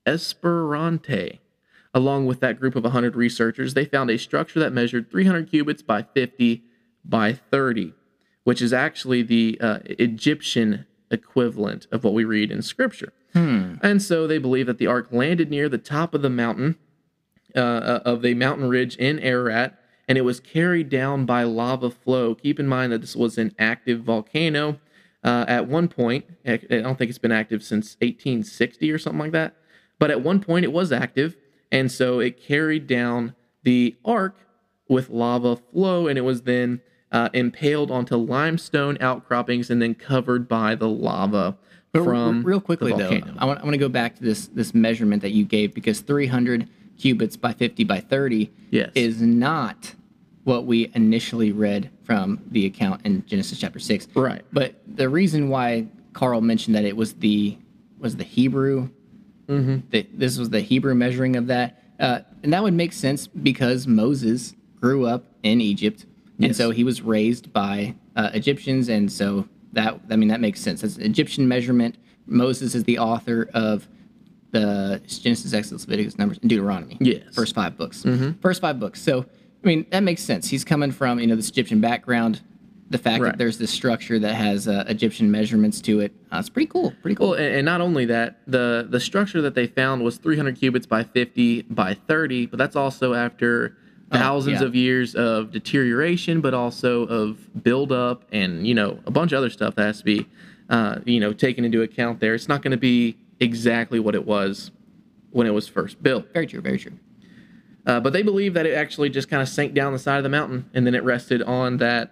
[SPEAKER 2] Esperante, along with that group of 100 researchers, they found a structure that measured 300 cubits by 50 by 30, which is actually the uh, Egyptian equivalent of what we read in Scripture. And so they believe that the ark landed near the top of the mountain uh, uh, of the mountain ridge in Ararat, and it was carried down by lava flow. Keep in mind that this was an active volcano. Uh, at one point, I I don't think it's been active since 1860 or something like that, but at one point it was active, and so it carried down the ark with lava flow, and it was then uh, impaled onto limestone outcroppings and then covered by the lava
[SPEAKER 1] But
[SPEAKER 2] from
[SPEAKER 1] real quickly though. I want I want to go back to this this measurement that you gave because 300 cubits by 50 by 30
[SPEAKER 2] Yes.
[SPEAKER 1] is not what we initially read from the account in Genesis chapter 6.
[SPEAKER 2] Right.
[SPEAKER 1] But the reason why Carl mentioned that it was the was the Hebrew
[SPEAKER 2] Mm-hmm.
[SPEAKER 1] that this was the Hebrew measuring of that. Uh, and that would make sense because Moses grew up in Egypt, and
[SPEAKER 2] Yes.
[SPEAKER 1] so he was raised by uh, Egyptians, and so that I mean that makes sense. That's Egyptian measurement. Moses is the author of the Genesis, Exodus, Leviticus, Numbers, and Deuteronomy.
[SPEAKER 2] Yes.
[SPEAKER 1] first five books. First five books. So I mean that makes sense. He's coming from you know this Egyptian background. The fact
[SPEAKER 2] Right.
[SPEAKER 1] that there's this structure that has uh, Egyptian measurements to it, uh, it's pretty cool. Pretty cool.
[SPEAKER 2] Well, and, and not only that, the the structure that they found was 300 cubits by 50 by 30, but that's also after thousands
[SPEAKER 1] yeah.
[SPEAKER 2] of years of deterioration, but also of buildup and you know a bunch of other stuff that has to be uh, you know taken into account. There, it's not going to be exactly what it was when it was first built.
[SPEAKER 1] very true. Very true.
[SPEAKER 2] Uh, but they believe that it actually just kind of sank down the side of the mountain and then it rested on that,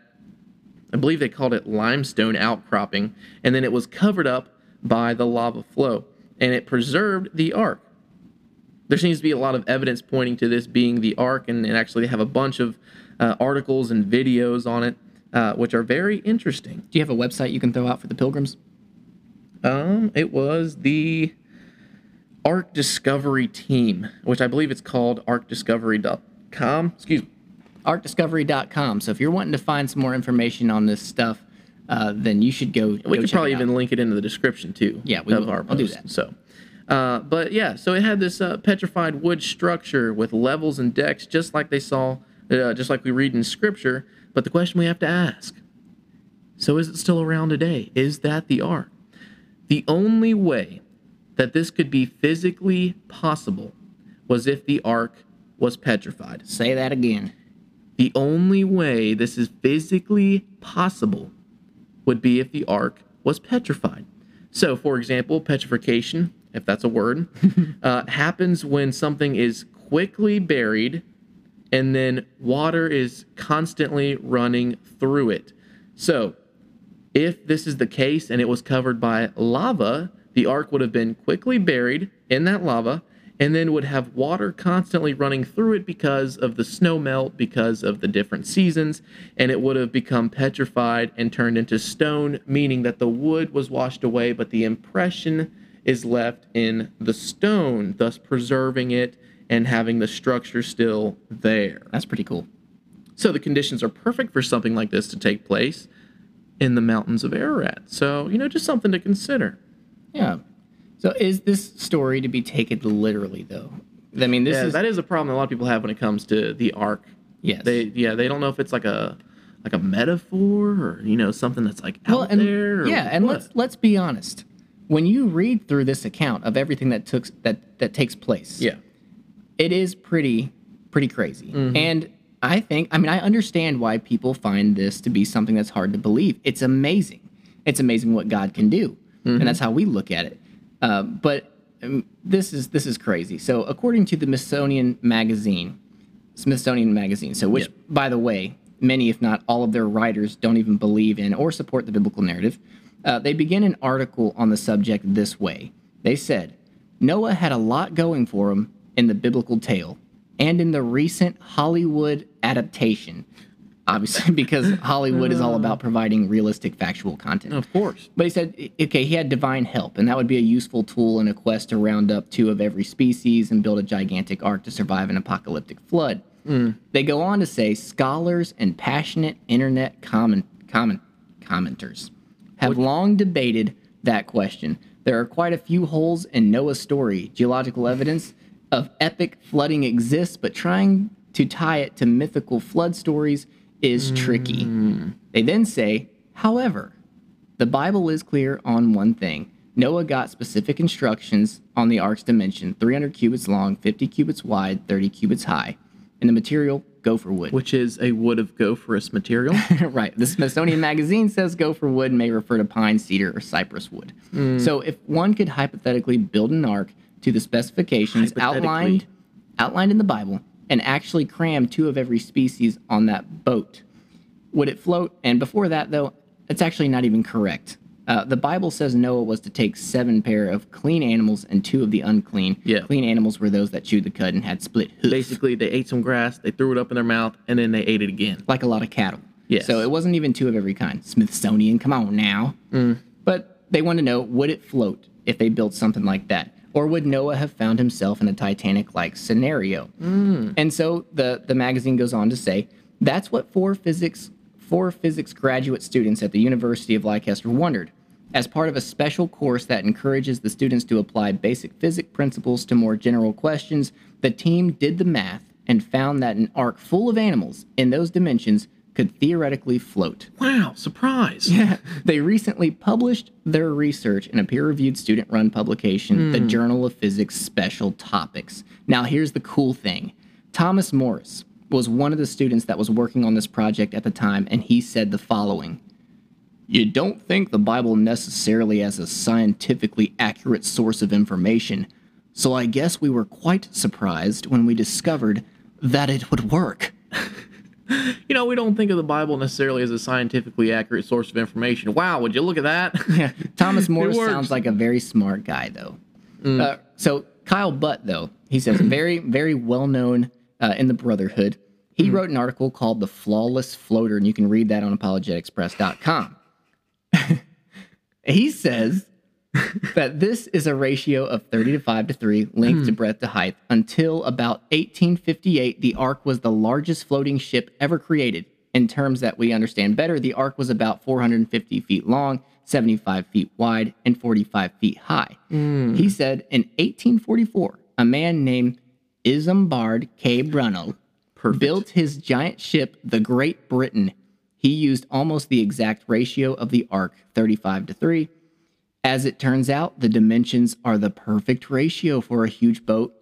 [SPEAKER 2] I believe they called it limestone outcropping, and then it was covered up by the lava flow and it preserved the ark. There seems to be a lot of evidence pointing to this being the ark, and, and actually they have a bunch of uh, articles and videos on it, uh, which are very interesting.
[SPEAKER 1] Do you have a website you can throw out for the pilgrims?
[SPEAKER 2] Um, it was the Ark Discovery Team, which I believe it's called arkdiscovery.com. Excuse me.
[SPEAKER 1] artdiscovery.com. So if you're wanting to find some more information on this stuff, uh, then you should go.
[SPEAKER 2] We
[SPEAKER 1] go
[SPEAKER 2] could probably even link it into the description too.
[SPEAKER 1] Yeah, we will.
[SPEAKER 2] our
[SPEAKER 1] I'll do that.
[SPEAKER 2] So, uh, but yeah, so it had this uh, petrified wood structure with levels and decks, just like they saw, uh, just like we read in Scripture. But the question we have to ask: So is it still around today? Is that the ark? The only way that this could be physically possible was if the ark was petrified.
[SPEAKER 1] Say that again.
[SPEAKER 2] The only way this is physically possible would be if the ark was petrified. So, for example, petrification, if that's a word, uh, happens when something is quickly buried and then water is constantly running through it. So, If this is the case and it was covered by lava, the ark would have been quickly buried in that lava and then would have water constantly running through it because of the snow melt, because of the different seasons, and it would have become petrified and turned into stone, meaning that the wood was washed away, but the impression is left in the stone, thus preserving it and having the structure still there.
[SPEAKER 1] That's pretty cool.
[SPEAKER 2] So the conditions are perfect for something like this to take place in the mountains of Ararat. So, you know, just something to consider.
[SPEAKER 1] Yeah. So is this story to be taken literally though? I mean, this
[SPEAKER 2] yeah,
[SPEAKER 1] is
[SPEAKER 2] that is a problem a lot of people have when it comes to the ark.
[SPEAKER 1] yes.
[SPEAKER 2] They yeah, they don't know if it's like a like a metaphor or you know something that's like out
[SPEAKER 1] well, and
[SPEAKER 2] there.
[SPEAKER 1] Yeah, and
[SPEAKER 2] what.
[SPEAKER 1] let's let's be honest. When you read through this account of everything that took that that takes place,
[SPEAKER 2] yeah,
[SPEAKER 1] it is pretty pretty crazy.
[SPEAKER 2] Mm-hmm.
[SPEAKER 1] And I think I mean I understand why people find this to be something that's hard to believe. It's amazing. It's amazing what God can do,
[SPEAKER 2] Mm-hmm.
[SPEAKER 1] and that's how we look at it. Uh, but um, this is this is crazy. So according to the Smithsonian magazine, Smithsonian magazine. So which,
[SPEAKER 2] Yep.
[SPEAKER 1] by the way, many if not all of their writers don't even believe in or support the biblical narrative. Uh, they begin an article on the subject this way. They said Noah had a lot going for him in the biblical tale and in the recent Hollywood adaptation. Obviously, because Hollywood is all about providing realistic, factual content.
[SPEAKER 2] of course.
[SPEAKER 1] But he said, okay, he had divine help, and that would be a useful tool in a quest to round up two of every species and build a gigantic ark to survive an apocalyptic flood. They go on to say scholars and passionate internet comment, comment, commenters have long debated that question. There are quite a few holes in Noah's story. Geological evidence of epic flooding exists, but trying to tie it to mythical flood stories is hmm. tricky. They then say, however, the Bible is clear on one thing. Noah got specific instructions on the ark's dimension 300 cubits long, 50 cubits wide, 30 cubits high. And the material, gopher wood.
[SPEAKER 2] Which is a wood of gopherous material.
[SPEAKER 1] right. The Smithsonian Magazine says gopher wood may refer to pine, cedar, or cypress wood. Hmm. So if one could hypothetically build an ark to the specifications outlined outlined in the Bible and actually cram two of every species on that boat, would it float? And before that, though, it's actually not even correct. Uh, the Bible says Noah was to take seven pair of clean animals and two of the unclean.
[SPEAKER 2] Yeah.
[SPEAKER 1] Clean animals were those that chewed the cud and had split hooves
[SPEAKER 2] Basically, they ate some grass, they threw it up in their mouth, and then they ate it again.
[SPEAKER 1] like a lot of cattle.
[SPEAKER 2] Yes.
[SPEAKER 1] So it wasn't even two of every kind. Smithsonian, come on now. But they want to know would it float if they built something like that? Or would Noah have found himself in a Titanic like scenario? And so the, the magazine goes on to say that's what four physics four physics graduate students at the University of Leicester wondered. As part of a special course that encourages the students to apply basic physics principles to more general questions, the team did the math and found that an ark full of animals in those dimensions could theoretically float.
[SPEAKER 2] Wow, surprise. Yeah.
[SPEAKER 1] They recently published their research in a peer reviewed student run publication, the hmm. Journal of Physics Special Topics. Now, here's the cool thing Thomas Morris was one of the students that was working on this project at the time, and he said the following You don't think the Bible necessarily as a scientifically accurate source of information, so I guess we were quite surprised when we discovered that it would work.
[SPEAKER 2] You know, we don't think of the Bible necessarily as a scientifically accurate source of information. Wow, would you look at that?
[SPEAKER 1] Yeah, Thomas Morris sounds like a very smart guy, though. Uh, so Kyle Butt, though, he says very, very well known uh, in the Brotherhood. He wrote an article called "The Flawless Floater," and you can read that on apologeticspress.com. he says that this is a ratio of 30 to 5 to 3, length to hmm. breadth to height. Until about 1858, the Ark was the largest floating ship ever created. In terms that we understand better, the Ark was about 450 feet long, 75 feet wide, and 45 feet high. Hmm. He said in 1844, a man named Isambard K. Brunel built his giant ship, the Great Britain. He used almost the exact ratio of the Ark, 35 to 3. As it turns out, the dimensions are the perfect ratio for a huge boat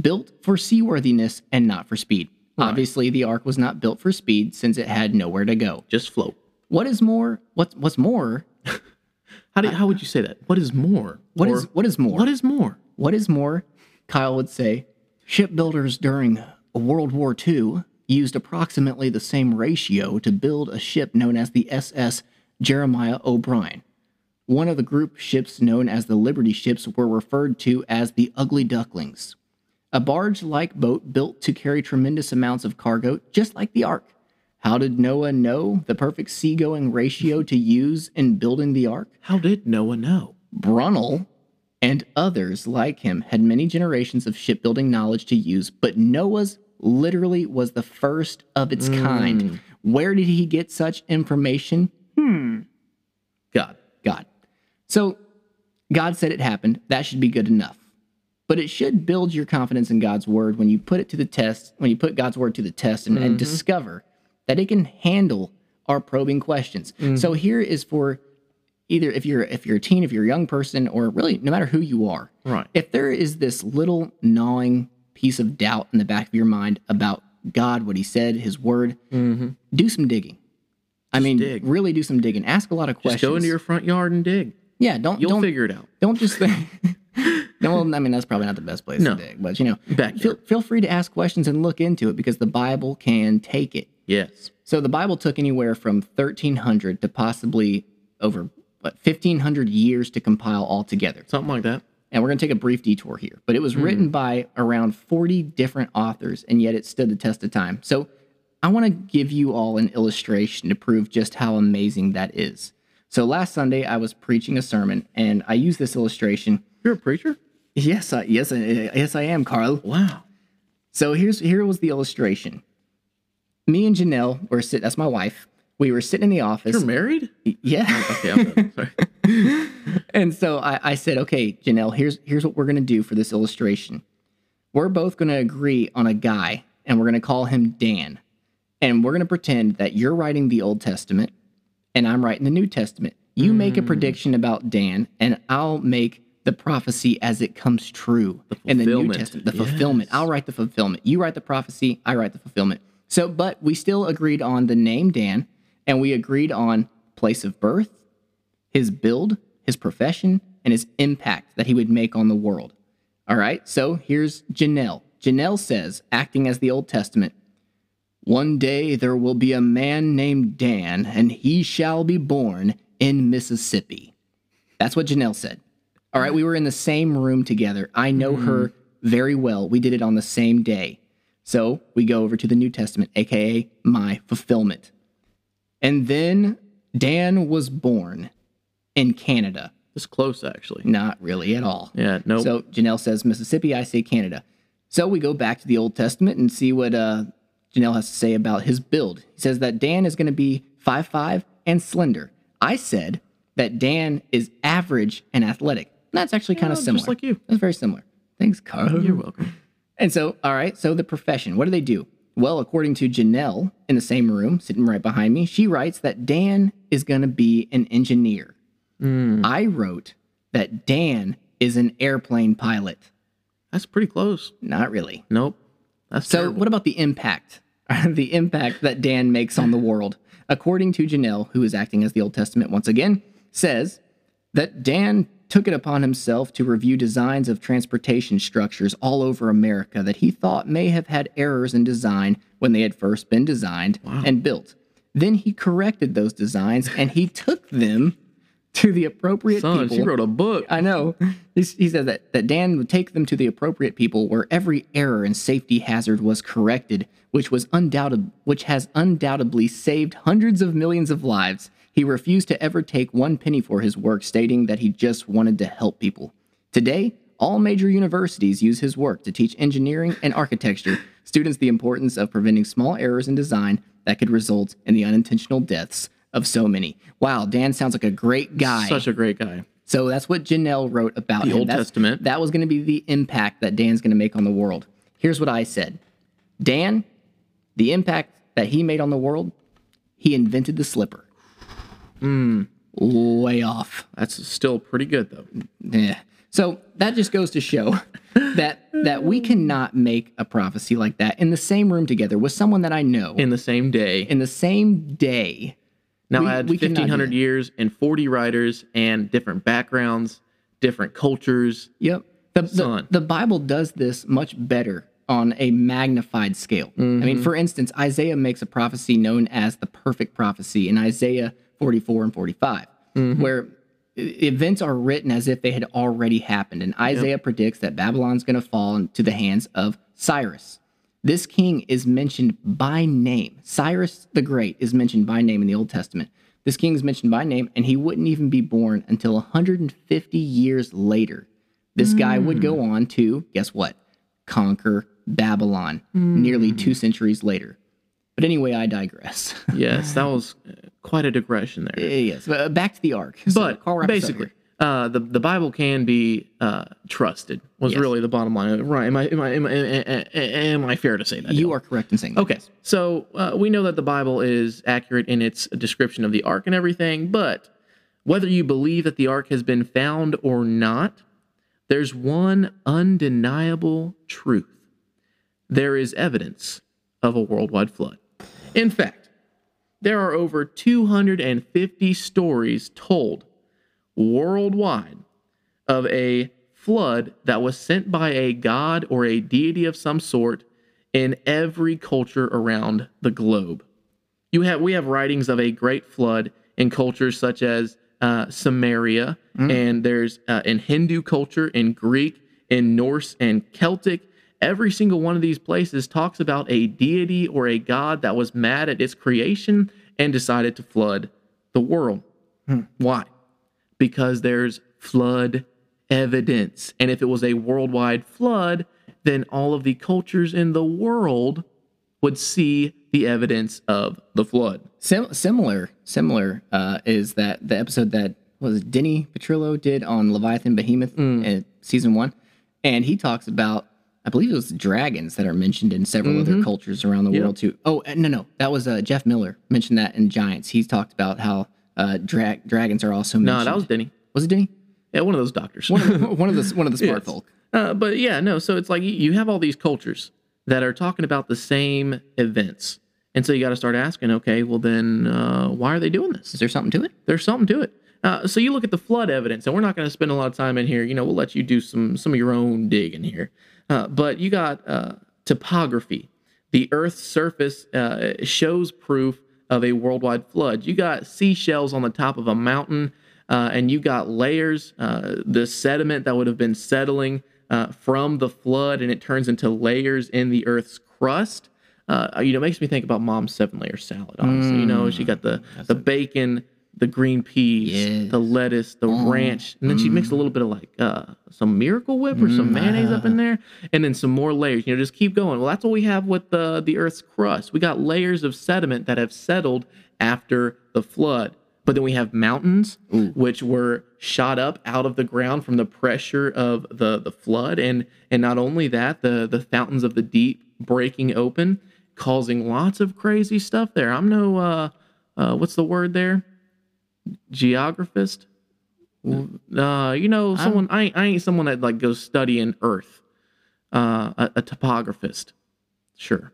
[SPEAKER 1] built for seaworthiness and not for speed. Obviously, the Ark was not built for speed since it had nowhere to go.
[SPEAKER 2] Just float.
[SPEAKER 1] What is more? What's what's more?
[SPEAKER 2] How do how would you say that? What is more?
[SPEAKER 1] What
[SPEAKER 2] Or
[SPEAKER 1] is what is more?
[SPEAKER 2] what is more?
[SPEAKER 1] What is more? Kyle would say, shipbuilders during World War II used approximately the same ratio to build a ship known as the SS Jeremiah O'Brien. One of the group ships known as the Liberty ships were referred to as the Ugly Ducklings. A barge like boat built to carry tremendous amounts of cargo, just like the Ark. How did Noah know the perfect seagoing ratio to use in building the Ark?
[SPEAKER 2] How did Noah know?
[SPEAKER 1] Brunel and others like him had many generations of shipbuilding knowledge to use, but Noah's literally was the first of its hmm. kind. Where did he get such information? Hmm.
[SPEAKER 2] God.
[SPEAKER 1] God. So God said it happened. That should be good enough. But it should build your confidence in God's word when you put it to the test, when you put God's word to the test and, and mm-hmm. discover that it can handle our probing questions. Mm. So here is for either if you're if you're a teen, if you're a young person, or really no matter who you are.
[SPEAKER 2] Right.
[SPEAKER 1] If there is this little gnawing piece of doubt in the back of your mind about God, what he said, his word, mm-hmm. do some digging. I mean,
[SPEAKER 2] dig.
[SPEAKER 1] really do some digging. Ask a lot of
[SPEAKER 2] Just
[SPEAKER 1] questions.
[SPEAKER 2] go into your front yard and dig.
[SPEAKER 1] Yeah, don't
[SPEAKER 2] You'll
[SPEAKER 1] don't
[SPEAKER 2] figure it out.
[SPEAKER 1] don't just think. no, well, I mean that's probably not the best place
[SPEAKER 2] No.
[SPEAKER 1] to dig, but you know,
[SPEAKER 2] Backyard.
[SPEAKER 1] feel, feel free to ask questions and look into it because the Bible can take it.
[SPEAKER 2] Yes.
[SPEAKER 1] So the Bible took anywhere from 1300 to possibly over what 1500 years to compile altogether.
[SPEAKER 2] Something like that.
[SPEAKER 1] And we're going to take a brief detour here, but it was hmm. written by around 40 different authors, and yet it stood the test of time. So I want to give you all an illustration to prove just how amazing that is. So last Sunday, I was preaching a sermon, and I used this illustration.
[SPEAKER 2] You're a preacher?
[SPEAKER 1] Yes, I, yes, I, yes, I am, Carl.
[SPEAKER 2] Wow.
[SPEAKER 1] So here's here was the illustration. Me and Janelle were sit. That's my wife. We were sitting in the office.
[SPEAKER 2] You're married?
[SPEAKER 1] yeah.
[SPEAKER 2] Oh, okay, I'm done. Sorry.
[SPEAKER 1] And so I, I said, okay, Janelle, here's here's what we're gonna do for this illustration. We're both gonna agree on a guy, and we're gonna call him Dan. And we're gonna pretend that you're writing the Old Testament and I'm writing the New Testament. You make a mm. prediction about Dan, and I'll make the prophecy as it comes true in the New. Testament. The fulfillment. I'll write the fulfillment. You write the prophecy, I write the fulfillment. So, but we still agreed on the name Dan, and we agreed on place of birth, his build, his profession, and his impact that he would make on the world. All right, so here's Janelle. Janelle says, acting as the Old Testament, one day there will be a man named Dan, and he shall be born in Mississippi. That's what Janelle said. All right, we were in the same room together. I know mm-hmm. her very well. We did it on the same day. So we go over to the New Testament, aka my fulfillment. And then Dan was born in Canada.
[SPEAKER 2] It's close, actually.
[SPEAKER 1] Not really at all.
[SPEAKER 2] Yeah, no.
[SPEAKER 1] So Janelle says Mississippi, I say Canada. So we go back to the Old Testament and see what uh, Janelle has to say about his build. He says that Dan is going to be 5'5 and slender. I said that Dan is average and athletic. And that's actually kind of
[SPEAKER 2] Oh, just
[SPEAKER 1] similar.
[SPEAKER 2] like you.
[SPEAKER 1] That's very similar. Thanks, Carl.
[SPEAKER 2] You're welcome.
[SPEAKER 1] And so, all right, so the profession, what do they do? Well, according to Janelle in the same room, sitting right behind me, she writes that Dan is going to be an engineer. Hmm. I wrote that Dan is an airplane pilot.
[SPEAKER 2] That's pretty close.
[SPEAKER 1] Not really.
[SPEAKER 2] Nope. That's
[SPEAKER 1] So,
[SPEAKER 2] terrible.
[SPEAKER 1] what about the impact? the impact that Dan makes on the world. According to Janelle, who is acting as the Old Testament once again, says that Dan took it upon himself to review designs of transportation structures all over America that he thought may have had errors in design when they had first been designed and built. Then he corrected those designs and he took them to the appropriate
[SPEAKER 2] Son,
[SPEAKER 1] people.
[SPEAKER 2] she wrote a book.
[SPEAKER 1] I know. He, he said that, that Dan would take them to the appropriate people where every error and safety hazard was corrected, which was undoubted, which has undoubtedly saved hundreds of millions of lives. He refused to ever take one penny for his work, stating that he just wanted to help people. Today, all major universities use his work to teach engineering and architecture students the importance of preventing small errors in design that could result in the unintentional deaths of so many. Wow, Dan sounds like a great guy.
[SPEAKER 2] Such a great guy.
[SPEAKER 1] So that's what Janelle wrote about
[SPEAKER 2] The
[SPEAKER 1] him.
[SPEAKER 2] Old
[SPEAKER 1] That's-
[SPEAKER 2] Testament.
[SPEAKER 1] That was going to be the impact that Dan's going to make on the world. Here's what I said Dan, the impact that he made on the world, he invented the slipper.
[SPEAKER 2] Hmm.
[SPEAKER 1] Way off.
[SPEAKER 2] That's still pretty good, though.
[SPEAKER 1] Yeah. So that just goes to show that that we cannot make a prophecy like that in the same room together with someone that I know
[SPEAKER 2] In the same day.
[SPEAKER 1] in the same day.
[SPEAKER 2] now
[SPEAKER 1] we-
[SPEAKER 2] add
[SPEAKER 1] we
[SPEAKER 2] 1,500 years and 40 writers and different backgrounds, different cultures.
[SPEAKER 1] Yep. The, the, the Bible does this much better on a magnified scale. I mean, for instance, Isaiah makes a prophecy known as the perfect prophecy in Isaiah 44 and 45, mm-hmm. where events are written as if they had already happened. And Isaiah predicts that Babylon's going to fall into the hands of Cyrus. This king is mentioned by name. Cyrus the Great is mentioned by name in the Old Testament. This king is mentioned by name, and he wouldn't even be born until 150 years later. This guy would go mm. on to, guess what? Conquer Babylon mm. nearly two centuries later. But anyway, I digress.
[SPEAKER 2] Yes, that was uh, quite a digression there.
[SPEAKER 1] yes, but uh, back to the ark. So
[SPEAKER 2] but
[SPEAKER 1] Carl, wrap us up
[SPEAKER 2] basically, uh, the the Bible can be uh, trusted. Was
[SPEAKER 1] Yes.
[SPEAKER 2] really the bottom line. Right? Am I am I am I, am I, am I fair to say that?
[SPEAKER 1] you
[SPEAKER 2] Dylan?
[SPEAKER 1] are correct in saying that.
[SPEAKER 2] Okay, so uh, we know that the Bible is accurate in its description of the ark and everything, but whether you believe that the ark has been found or not, there's one undeniable truth. There is evidence of a worldwide flood. In fact, there are over 250 stories told worldwide of a flood that was sent by a god or a deity of some sort in every culture around the globe. You have we have writings of a great flood in cultures such as uh, Samaria, and there's uh, in Hindu culture, in Greek, in Norse, and Celtic. Every single one of these places talks about a deity or a god that was mad at its creation and decided to flood the world. Why? Because there's flood evidence. And if it was a worldwide flood, then all of the cultures in the world would see the evidence of the flood.
[SPEAKER 1] Sim- similar, similar uh, is that the episode that was Denny Petrillo did on Leviathan Behemoth in season one, and he talks about I believe it was dragons that are mentioned in several other cultures around the
[SPEAKER 2] Yep.
[SPEAKER 1] world too. Oh uh, no, no, that was uh, Jeff Miller mentioned that in Giants. He talked about how uh, dra- dragons are also
[SPEAKER 2] No, that was Denny.
[SPEAKER 1] was it Denny?
[SPEAKER 2] Yeah, one of those doctors.
[SPEAKER 1] One of, one of the one of the smart
[SPEAKER 2] Yes.
[SPEAKER 1] folk.
[SPEAKER 2] Uh, but yeah, no. So it's like you- you have all these cultures that are talking about the same events, and so you got to start asking, okay, well then, uh, why are they doing this?
[SPEAKER 1] Is there something to it?
[SPEAKER 2] There's something to it. Uh, so you look at the flood evidence, and we're not going to spend a lot of time in here. You know, we'll let you do some some of your own digging here. Uh, but you got uh, topography. The Earth's surface uh, shows proof of a worldwide flood. You got seashells on the top of a mountain, uh, and you got layers, uh, the sediment that would have been settling uh, from the flood, and it turns into layers in the Earth's crust. Uh, you know, it makes me think about mom's seven layer salad. Honestly, you know, she got the the bacon, the green peas,
[SPEAKER 1] Yes.
[SPEAKER 2] the lettuce, the ranch, and then she mixed a little bit of like uh, some Miracle Whip or some mayonnaise up in there, and then some more layers. You know, just keep going. Well, that's what we have with the the Earth's crust. We got layers of sediment that have settled after the flood. But then we have mountains, which were shot up out of the ground from the pressure of the the flood, and and not only that, the the fountains of the deep breaking open, causing lots of crazy stuff there. I'm no uh, uh what's the word there? Geographist. Uh, you know, someone I ain't, I ain't someone that like goes studying Earth. Uh, a, a topographist. Sure.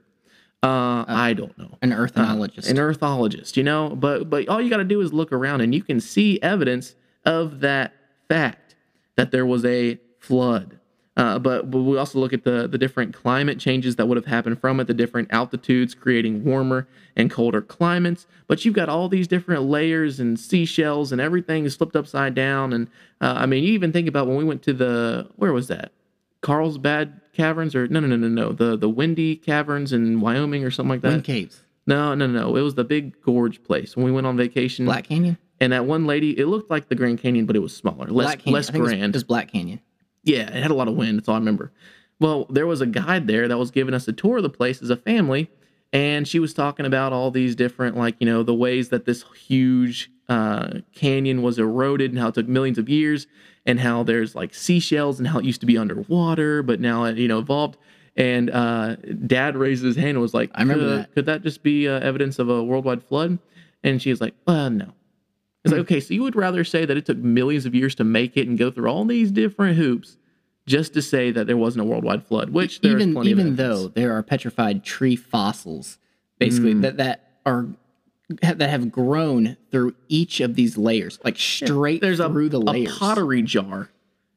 [SPEAKER 2] Uh, I don't know
[SPEAKER 1] An earthenologist.
[SPEAKER 2] an earthologist, you know. But but all you got to do is look around, and you can see evidence of that fact that there was a flood. Uh, but, but we also look at the the different climate changes that would have happened from it, the different altitudes creating warmer and colder climates. But you've got all these different layers and seashells, and everything is flipped upside down. And uh, I mean, you even think about when we went to the where was that? Carlsbad Caverns or no no no no no the the Windy Caverns in Wyoming or something like that.
[SPEAKER 1] Wind caves.
[SPEAKER 2] No, no, no. It was the big gorge place when we went on vacation.
[SPEAKER 1] Black Canyon.
[SPEAKER 2] And that one lady, it looked like the Grand Canyon, but it was smaller, less
[SPEAKER 1] Black Canyon.
[SPEAKER 2] less
[SPEAKER 1] think it was-
[SPEAKER 2] grand.
[SPEAKER 1] It was Black Canyon.
[SPEAKER 2] Yeah, it had a lot of wind. That's all I remember. Well, there was a guide there that was giving us a tour of the place as a family, and she was talking about all these different, like you know, the ways that this huge uh, canyon was eroded and how it took millions of years, and how there's like seashells and how it used to be underwater, but now it you know evolved. And uh, Dad raised his hand and was like,
[SPEAKER 1] I remember
[SPEAKER 2] "Could-
[SPEAKER 1] that.
[SPEAKER 2] Could that just be uh, evidence of a worldwide flood?" And she was like, "Well, no." It's
[SPEAKER 1] Hmm.
[SPEAKER 2] like, okay, so you would rather say that it took millions of years to make it and go through all these different hoops just to say that there wasn't a worldwide flood, which there's
[SPEAKER 1] even
[SPEAKER 2] plenty
[SPEAKER 1] even though there are petrified tree fossils, basically
[SPEAKER 2] Mm.
[SPEAKER 1] that that are that have grown through each of these layers, like straight
[SPEAKER 2] there's a,
[SPEAKER 1] through the
[SPEAKER 2] a pottery jar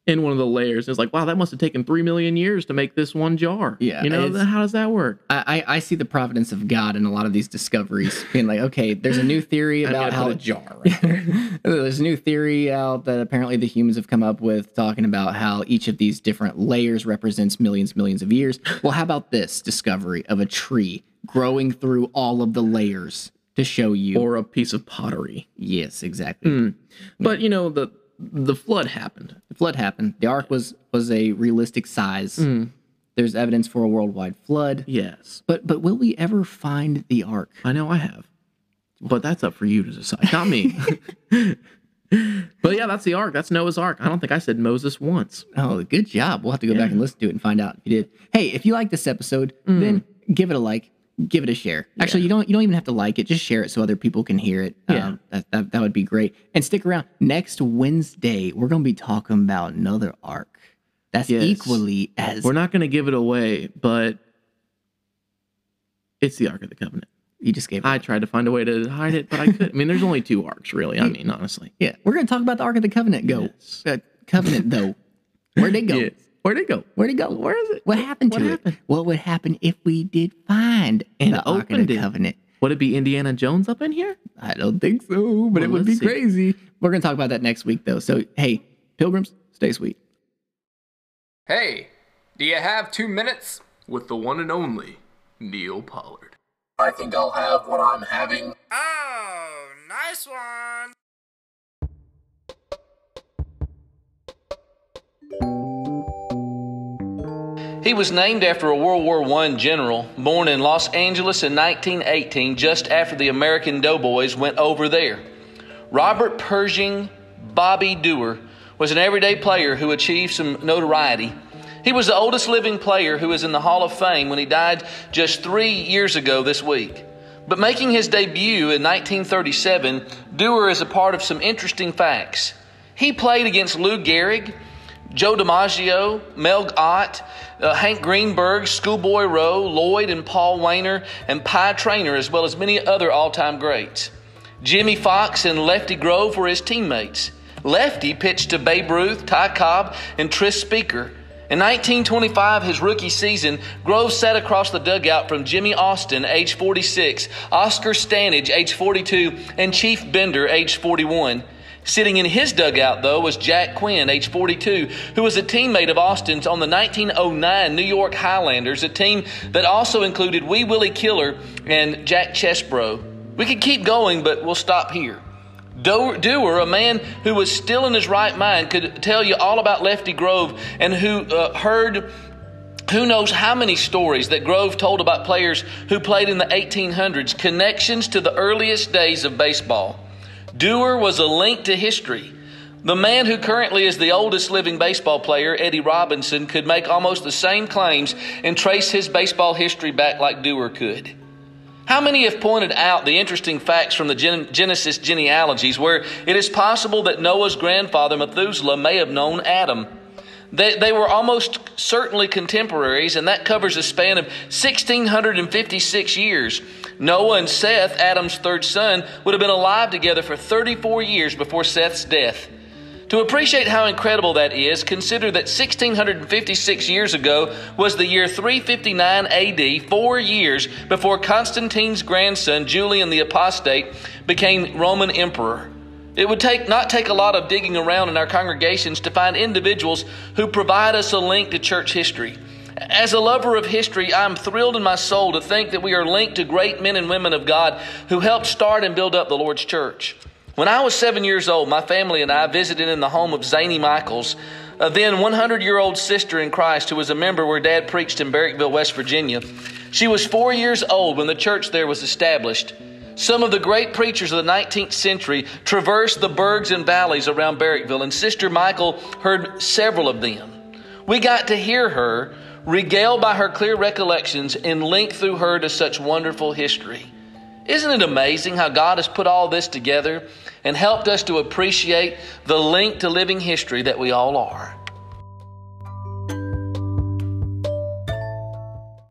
[SPEAKER 2] in one of the layers. It's like, wow, that must have taken three million years to make this one jar.
[SPEAKER 1] Yeah,
[SPEAKER 2] you know, how does that work?
[SPEAKER 1] I, I see the providence of God in a lot of these discoveries, being like, okay, there's a new theory about how
[SPEAKER 2] a jar right there.
[SPEAKER 1] there's a new theory out that apparently the humans have come up with, talking about how each of these different layers represents millions, millions of years. Well, how about this discovery of a tree growing through all of the layers to show you?
[SPEAKER 2] or a piece of pottery.
[SPEAKER 1] yes, exactly.
[SPEAKER 2] Hmm. But you know, the the flood happened.
[SPEAKER 1] The flood happened. The ark was was a realistic size.
[SPEAKER 2] Hmm.
[SPEAKER 1] There's evidence for a worldwide flood.
[SPEAKER 2] Yes,
[SPEAKER 1] But but will we ever find the ark?
[SPEAKER 2] I know I have. But that's up for you to decide, not me. but yeah, that's the ark. That's Noah's ark. I don't think I said Moses once.
[SPEAKER 1] Oh, good job. We'll have to go back and listen to it and find out if you did. Hey, if you like this episode,
[SPEAKER 2] Mm.
[SPEAKER 1] then give it a like, give it a share. Actually, you don't you don't even have to like it. Just share it so other people can hear it.
[SPEAKER 2] Yeah.
[SPEAKER 1] Um, that, that that would be great. And stick around. Next Wednesday, we're gonna be talking about another arc. That's
[SPEAKER 2] Yes.
[SPEAKER 1] equally as
[SPEAKER 2] We're not going to give it away, but it's the Ark of the Covenant.
[SPEAKER 1] you just gave. It.
[SPEAKER 2] I tried to find a way to hide it, but I couldn't. I mean, there's only two arcs, really. I mean, honestly.
[SPEAKER 1] yeah, we're gonna talk about the Ark of the Covenant. Go
[SPEAKER 2] Yes.
[SPEAKER 1] uh, Covenant though. Where'd it go?
[SPEAKER 2] Yes. Where'd it go?
[SPEAKER 1] Where'd it go?
[SPEAKER 2] Where is it?
[SPEAKER 1] What happened to
[SPEAKER 2] What
[SPEAKER 1] it?
[SPEAKER 2] happened?
[SPEAKER 1] What would happen if we did find
[SPEAKER 2] And
[SPEAKER 1] the Ark of the
[SPEAKER 2] it?
[SPEAKER 1] Covenant?
[SPEAKER 2] Would it be Indiana Jones up in here?
[SPEAKER 1] I don't think so, but it would be
[SPEAKER 2] see.
[SPEAKER 1] crazy. We're going to talk about that next week, though. So, hey, pilgrims, stay sweet.
[SPEAKER 7] Hey, do you have two minutes?
[SPEAKER 2] With the one and only Neal Pollard.
[SPEAKER 8] I think I'll have what I'm having.
[SPEAKER 7] Oh, nice one.
[SPEAKER 9] He was named after a World War I general born in Los Angeles in 1918, just after the American Doughboys went over there. Robert Pershing Bobby Doerr was an everyday player who achieved some notoriety. He was the oldest living player who is in the Hall of Fame when he died just three years ago this week. But making his debut in 1937, Doerr is a part of some interesting facts. He played against Lou Gehrig, Joe DiMaggio, Mel Ott, uh, Hank Greenberg, Schoolboy Rowe, Lloyd and Paul Waner, and Pie Traynor, as well as many other all time greats. Jimmie Foxx and Lefty Grove were his teammates. Lefty pitched to Babe Ruth, Ty Cobb, and Tris Speaker. In 1925, his rookie season, Grove sat across the dugout from Jimmy Austin, age 46, Oscar Stanage, age 42, and Chief Bender, age 41. Sitting in his dugout, though, was Jack Quinn, age 42, who was a teammate of Austin's on the 1909 New York Highlanders, a team that also included Wee Willie Keeler and Jack Chesbro. We could keep going, but we'll stop here. Do- Doerr, a man who was still in his right mind, could tell you all about Lefty Grove and who uh, heard who knows how many stories that Grove told about players who played in the 1800s, connections to the earliest days of baseball. Doerr was a link to history. The man who currently is the oldest living baseball player, Eddie Robinson, could make almost the same claims and trace his baseball history back like Doerr could. How many have pointed out the interesting facts from the Gen- Genesis genealogies where it is possible that Noah's grandfather Methuselah may have known Adam? They, they were almost certainly contemporaries, and that covers a span of 1,656 years. Noah and Seth, Adam's third son, would have been alive together for 34 years before Seth's death. To appreciate how incredible that is, consider that 1656 years ago was the year 359 AD, four years before Constantine's grandson, Julian the Apostate, became Roman emperor. It would take not take a lot of digging around in our congregations to find individuals who provide us a link to church history. As a lover of history, I am thrilled in my soul to think that we are linked to great men and women of God who helped start and build up the Lord's church. When I was seven years old, my family and I visited in the home of Zany Michaels, a then 100 year old sister in Christ who was a member where Dad preached in Barrackville, West Virginia. She was four years old when the church there was established. Some of the great preachers of the 19th century traversed the bergs and valleys around Barrackville, and Sister Michael heard several of them. We got to hear her, regaled by her clear recollections, and linked through her to such wonderful history. Isn't it amazing how God has put all this together and helped us to appreciate the link to living history that we all are?